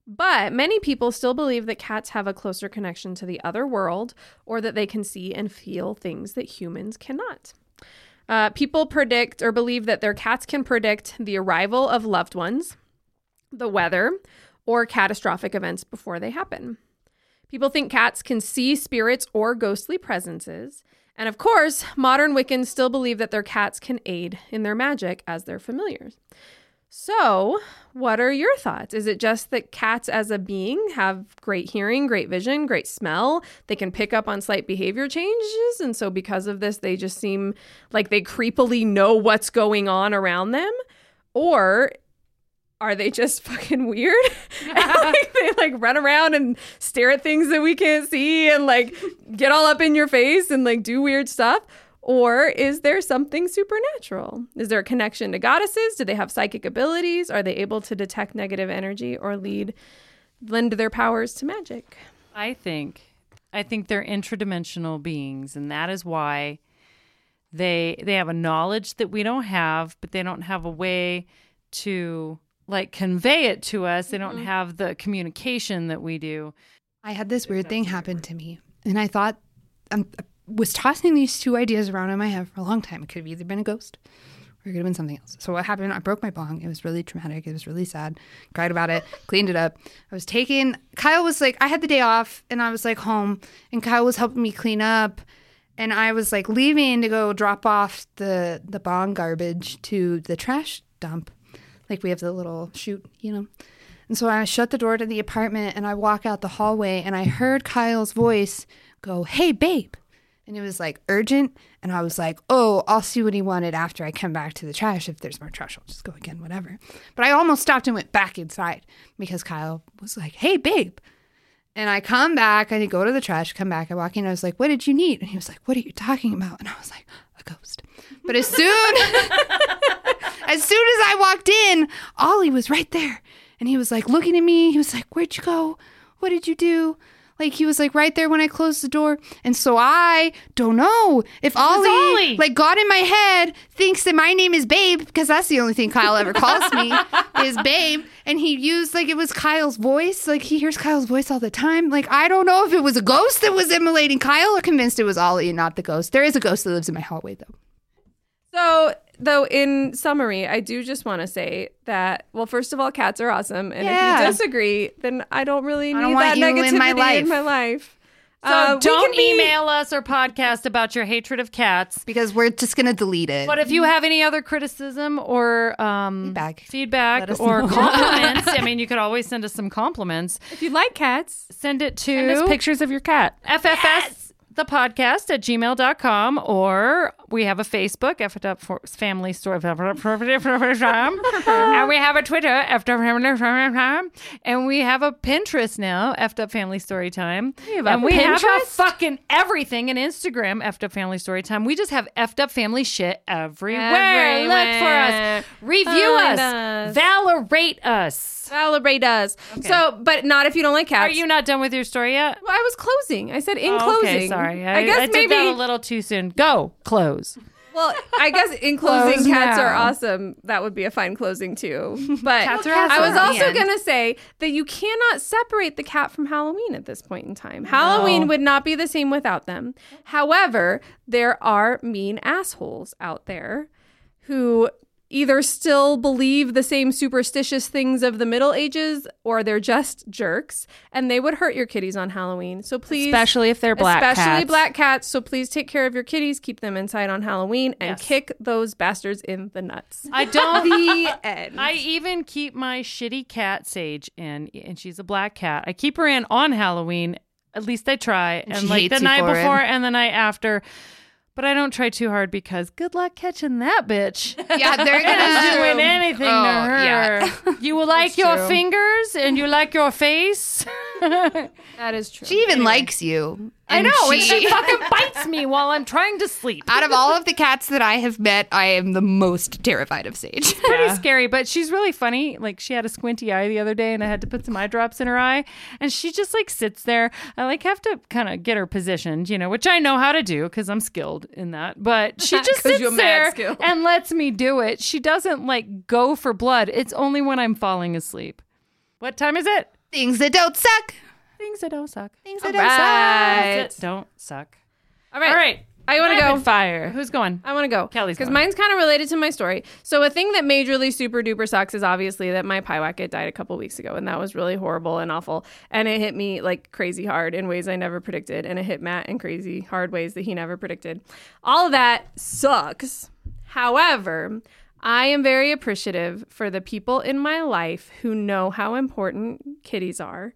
but many people still believe that cats have a closer connection to the other world or that they can see and feel things that humans cannot. Uh, people predict or believe that their cats can predict the arrival of loved ones, the weather, or catastrophic events before they happen. People think cats can see spirits or ghostly presences. And of course, modern Wiccans still believe that their cats can aid in their magic as their familiars. So, what are your thoughts? Is it just that cats as a being have great hearing, great vision, great smell? They can pick up on slight behavior changes. And so, because of this, they just seem like they creepily know what's going on around them? Or are they just fucking weird? Like, they like run around and stare at things that we can't see and like get all up in your face and like do weird stuff? Or is there something supernatural? Is there a connection to goddesses? Do they have psychic abilities? Are they able to detect negative energy or lead lend their powers to magic? I think I think they're intradimensional beings and that is why they they have a knowledge that we don't have, but they don't have a way to like convey it to us. They don't have the communication that we do. I had this weird thing happen to me, and I thought um, I was tossing these two ideas around in my head for a long time. It could have either been a ghost or it could have been something else. So what happened? I broke my bong. It was really traumatic. It was really sad. Cried about it. Cleaned it up. I was taking. Kyle was like, I had the day off, and I was like home, and Kyle was helping me clean up. And I was like leaving to go drop off the the bong garbage to the trash dump. Like we have the little chute, you know. And so I shut the door to the apartment and I walk out the hallway and I heard Kyle's voice go, Hey, babe. And it was like urgent. And I was like, Oh, I'll see what he wanted after I come back to the trash. If there's more trash, I'll just go again, whatever. But I almost stopped and went back inside because Kyle was like, Hey, babe. And I come back, I go to the trash, come back, I walk in, I was like, What did you need? And he was like, What are you talking about? And I was like, A ghost. But as soon as soon as I walked in, Ollie was right there. And he was like looking at me. He was like, Where'd you go? What did you do? Like he was like right there when I closed the door. And so I don't know if Ollie, Ollie. like got in my head, thinks that my name is Babe, because that's the only thing Kyle ever calls me is Babe. And he used like it was Kyle's voice. Like he hears Kyle's voice all the time. Like I don't know if it was a ghost that was emulating Kyle or convinced it was Ollie and not the ghost. There is a ghost that lives in my hallway though. So, though, in summary, I do just want to say that, well, first of all, cats are awesome. And if you disagree, then I don't really I need don't that want you negativity in my life. in my life. So Uh, don't be- email us or podcast about your hatred of cats. Because we're just gonna delete it. But if you have any other criticism or um, Feedback. feedback or know. compliments, I mean, you could always send us some compliments. If you like cats, Send it Send us to pictures of your cat. FFS the podcast at gmail.com or we have a Facebook, F Up Family Story, and we have a Twitter, F Up Family and we have a Pinterest now, F Up Family Story Time, and we have a fucking everything, and Instagram, F Up Family Story Time. We just have F Up Family shit everywhere. Look for us, review us, us. valorate us. Valorate does. So, but not if you don't like cats. Are you not done with your story yet? Well, I was closing. I said in Oh, closing. Okay, sorry. I, guess I did maybe. that a little too soon. Go close. Well, I guess in closing, Close cats are awesome. That would be a fine closing too. But Cats are awesome. I was also going to say that you cannot separate the cat from Halloween at this point in time. Halloween would not be the same without them. However, there are mean assholes out there who either still believe the same superstitious things of the Middle Ages or they're just jerks and they would hurt your kitties on Halloween. So please Especially if they're black especially cats. black cats. So please take care of your kitties, keep them inside on Halloween, and kick those bastards in the nuts. I don't. the end. I even keep my shitty cat Sage in, and she's a black cat. I keep her in on Halloween. At least I try, and, she like the night for it. before and the night after. But I don't try too hard because good luck catching that bitch. Yeah, they're gonna doing anything Oh, to her. yeah. You like your true. fingers and you like your face. that is true. She even likes you. I And know, and she- she fucking bites me while I'm trying to sleep. Out of all of the cats that I have met, I am the most terrified of Sage. pretty scary, but she's really funny. Like she had a squinty eye the other day, and I had to put some eye drops in her eye, and she just like sits there. I like have to kind of get her positioned, you know, which I know how to do because I'm skilled in that. But she just sits there skilled. and lets me do it. She doesn't like go for blood. It's only when I'm falling asleep. What time is it? Things that don't suck. Things that don't suck. Things that All don't suck. right. That don't suck. All right. All right. I want to go. Fire. Who's going? I want to go. Kelly's Because mine's kind of related to my story. So, a thing that majorly super duper sucks is obviously that my Pyewacket died a couple weeks ago, and that was really horrible and awful. And it hit me like crazy hard in ways I never predicted, and it hit Matt in crazy hard ways that he never predicted. All of that sucks. However, I am very appreciative for the people in my life who know how important kitties are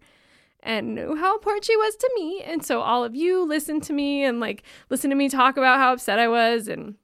and knew how important she was to me. And so all of you listened to me and like listened to me talk about how upset I was. And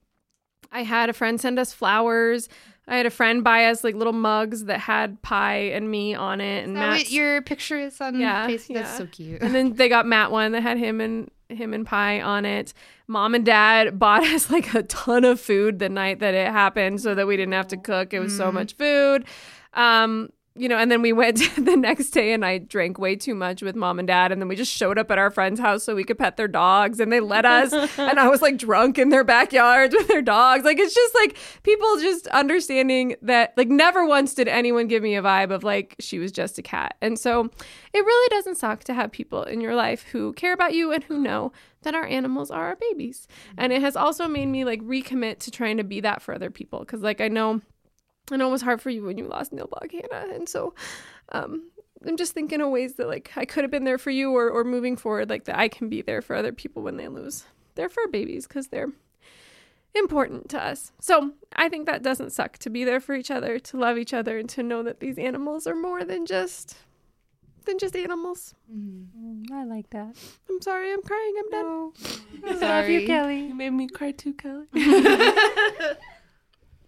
I had a friend send us flowers. I had a friend buy us like little mugs that had pie and me on it. And Is that what Matt's- your picture is on Yeah, Facebook? That's so cute. and then they got Matt one that had him and him and pie on it. Mom and dad bought us like a ton of food the night that it happened so that we didn't have to cook. It was so much food. Um, you know, and then we went the next day and I drank way too much with mom and dad. And then we just showed up at our friend's house so we could pet their dogs and they let us. and I was like drunk in their backyards with their dogs. Like, it's just like people just understanding that, like, never once did anyone give me a vibe of like she was just a cat. And so it really doesn't suck to have people in your life who care about you and who know that our animals are our babies. And it has also made me like recommit to trying to be that for other people. Cause like I know I know it was hard for you when you lost Nilbog, Hannah. And so um I'm just thinking of ways that like I could have been there for you or, or moving forward, like that I can be there for other people when they lose their fur babies because they're important to us. So I think that doesn't suck to be there for each other, to love each other, and to know that these animals are more than just than just animals. I like that. I'm sorry, I'm crying, I'm done. Sorry. Kelly. You made me cry too, Kelly.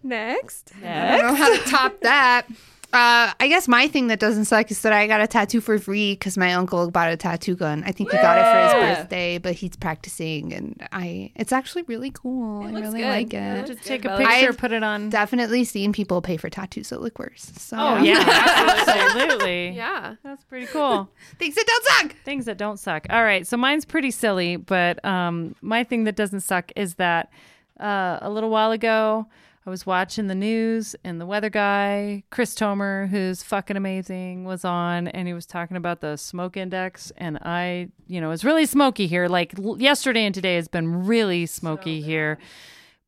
Next. I don't know how to top that. Uh, I guess my thing that doesn't suck is that I got a tattoo for free because my uncle bought a tattoo gun. I think he got it for his birthday, but he's practicing, and I. It's actually really cool. I really good. like It it. Just take good, a picture, I've put it on. Definitely seen people pay for tattoos that look worse. So Oh yeah, absolutely. Yeah. That's pretty cool. things that don't suck. Things that don't suck. All right, so mine's pretty silly, but um, my thing that doesn't suck is that uh, a little while ago I was watching the news and the weather guy, Chris Tomer, who's fucking amazing, was on and he was talking about the smoke index. And I, you know, it's really smoky here. Like l- yesterday and today has been really smoky here.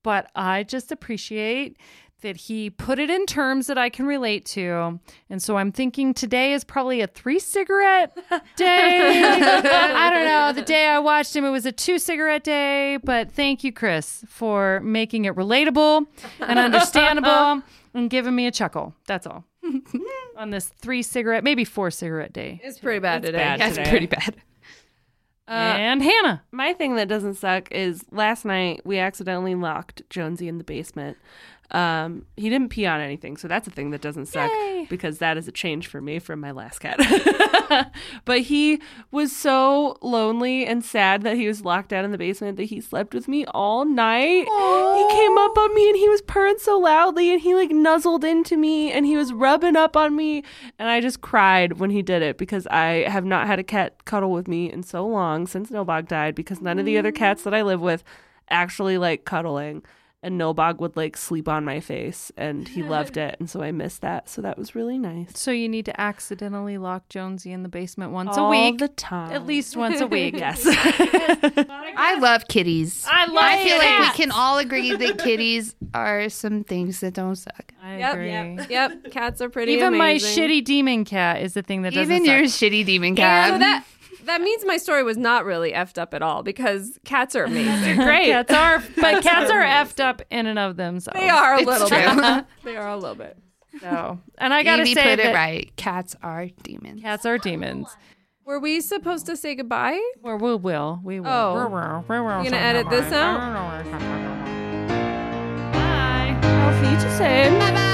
But I just appreciate that he put it in terms that I can relate to. And so I'm thinking today is probably a three cigarette day. I don't know. The day I watched him, it was a two cigarette day. But thank you, Chris, for making it relatable and understandable and giving me a chuckle. That's all. On this three cigarette, maybe four cigarette day. It's pretty bad today. bad. That's today. pretty bad. Uh, and Hannah. My thing that doesn't suck is last night we accidentally locked Jonesy in the basement. Um, he didn't pee on anything, so that's a thing that doesn't suck because that is a change for me from my last cat. but he was so lonely and sad that he was locked out in the basement that he slept with me all night. He came up on me and he was purring so loudly and he like nuzzled into me and he was rubbing up on me. And I just cried when he did it because I have not had a cat cuddle with me in so long since Nilbog died because none of the other cats that I live with actually like cuddling and Nilbog would like sleep on my face and he loved it and so I missed that so that was really nice. So you need to accidentally lock Jonesy in the basement once All a week. the time. At least once a week. yes. I love kitties. I love I feel like we can all agree that kitties are some things that don't suck. I Yep. agree. Yep. Cats are pretty Even my shitty demon cat is the thing that doesn't Even suck. your shitty demon Yeah, cat. so that that means my story was not really effed up at all because cats are amazing. great. Cats are, but cats are effed up in and of themselves. They are a It's little true. bit. they are a little bit. So, and I gotta Evie say put that it right. Cats are demons. cats are demons. Were we supposed to say goodbye? Or we will. We will. Oh. You You gonna edit this out? Bye. Auf Wiedersehen.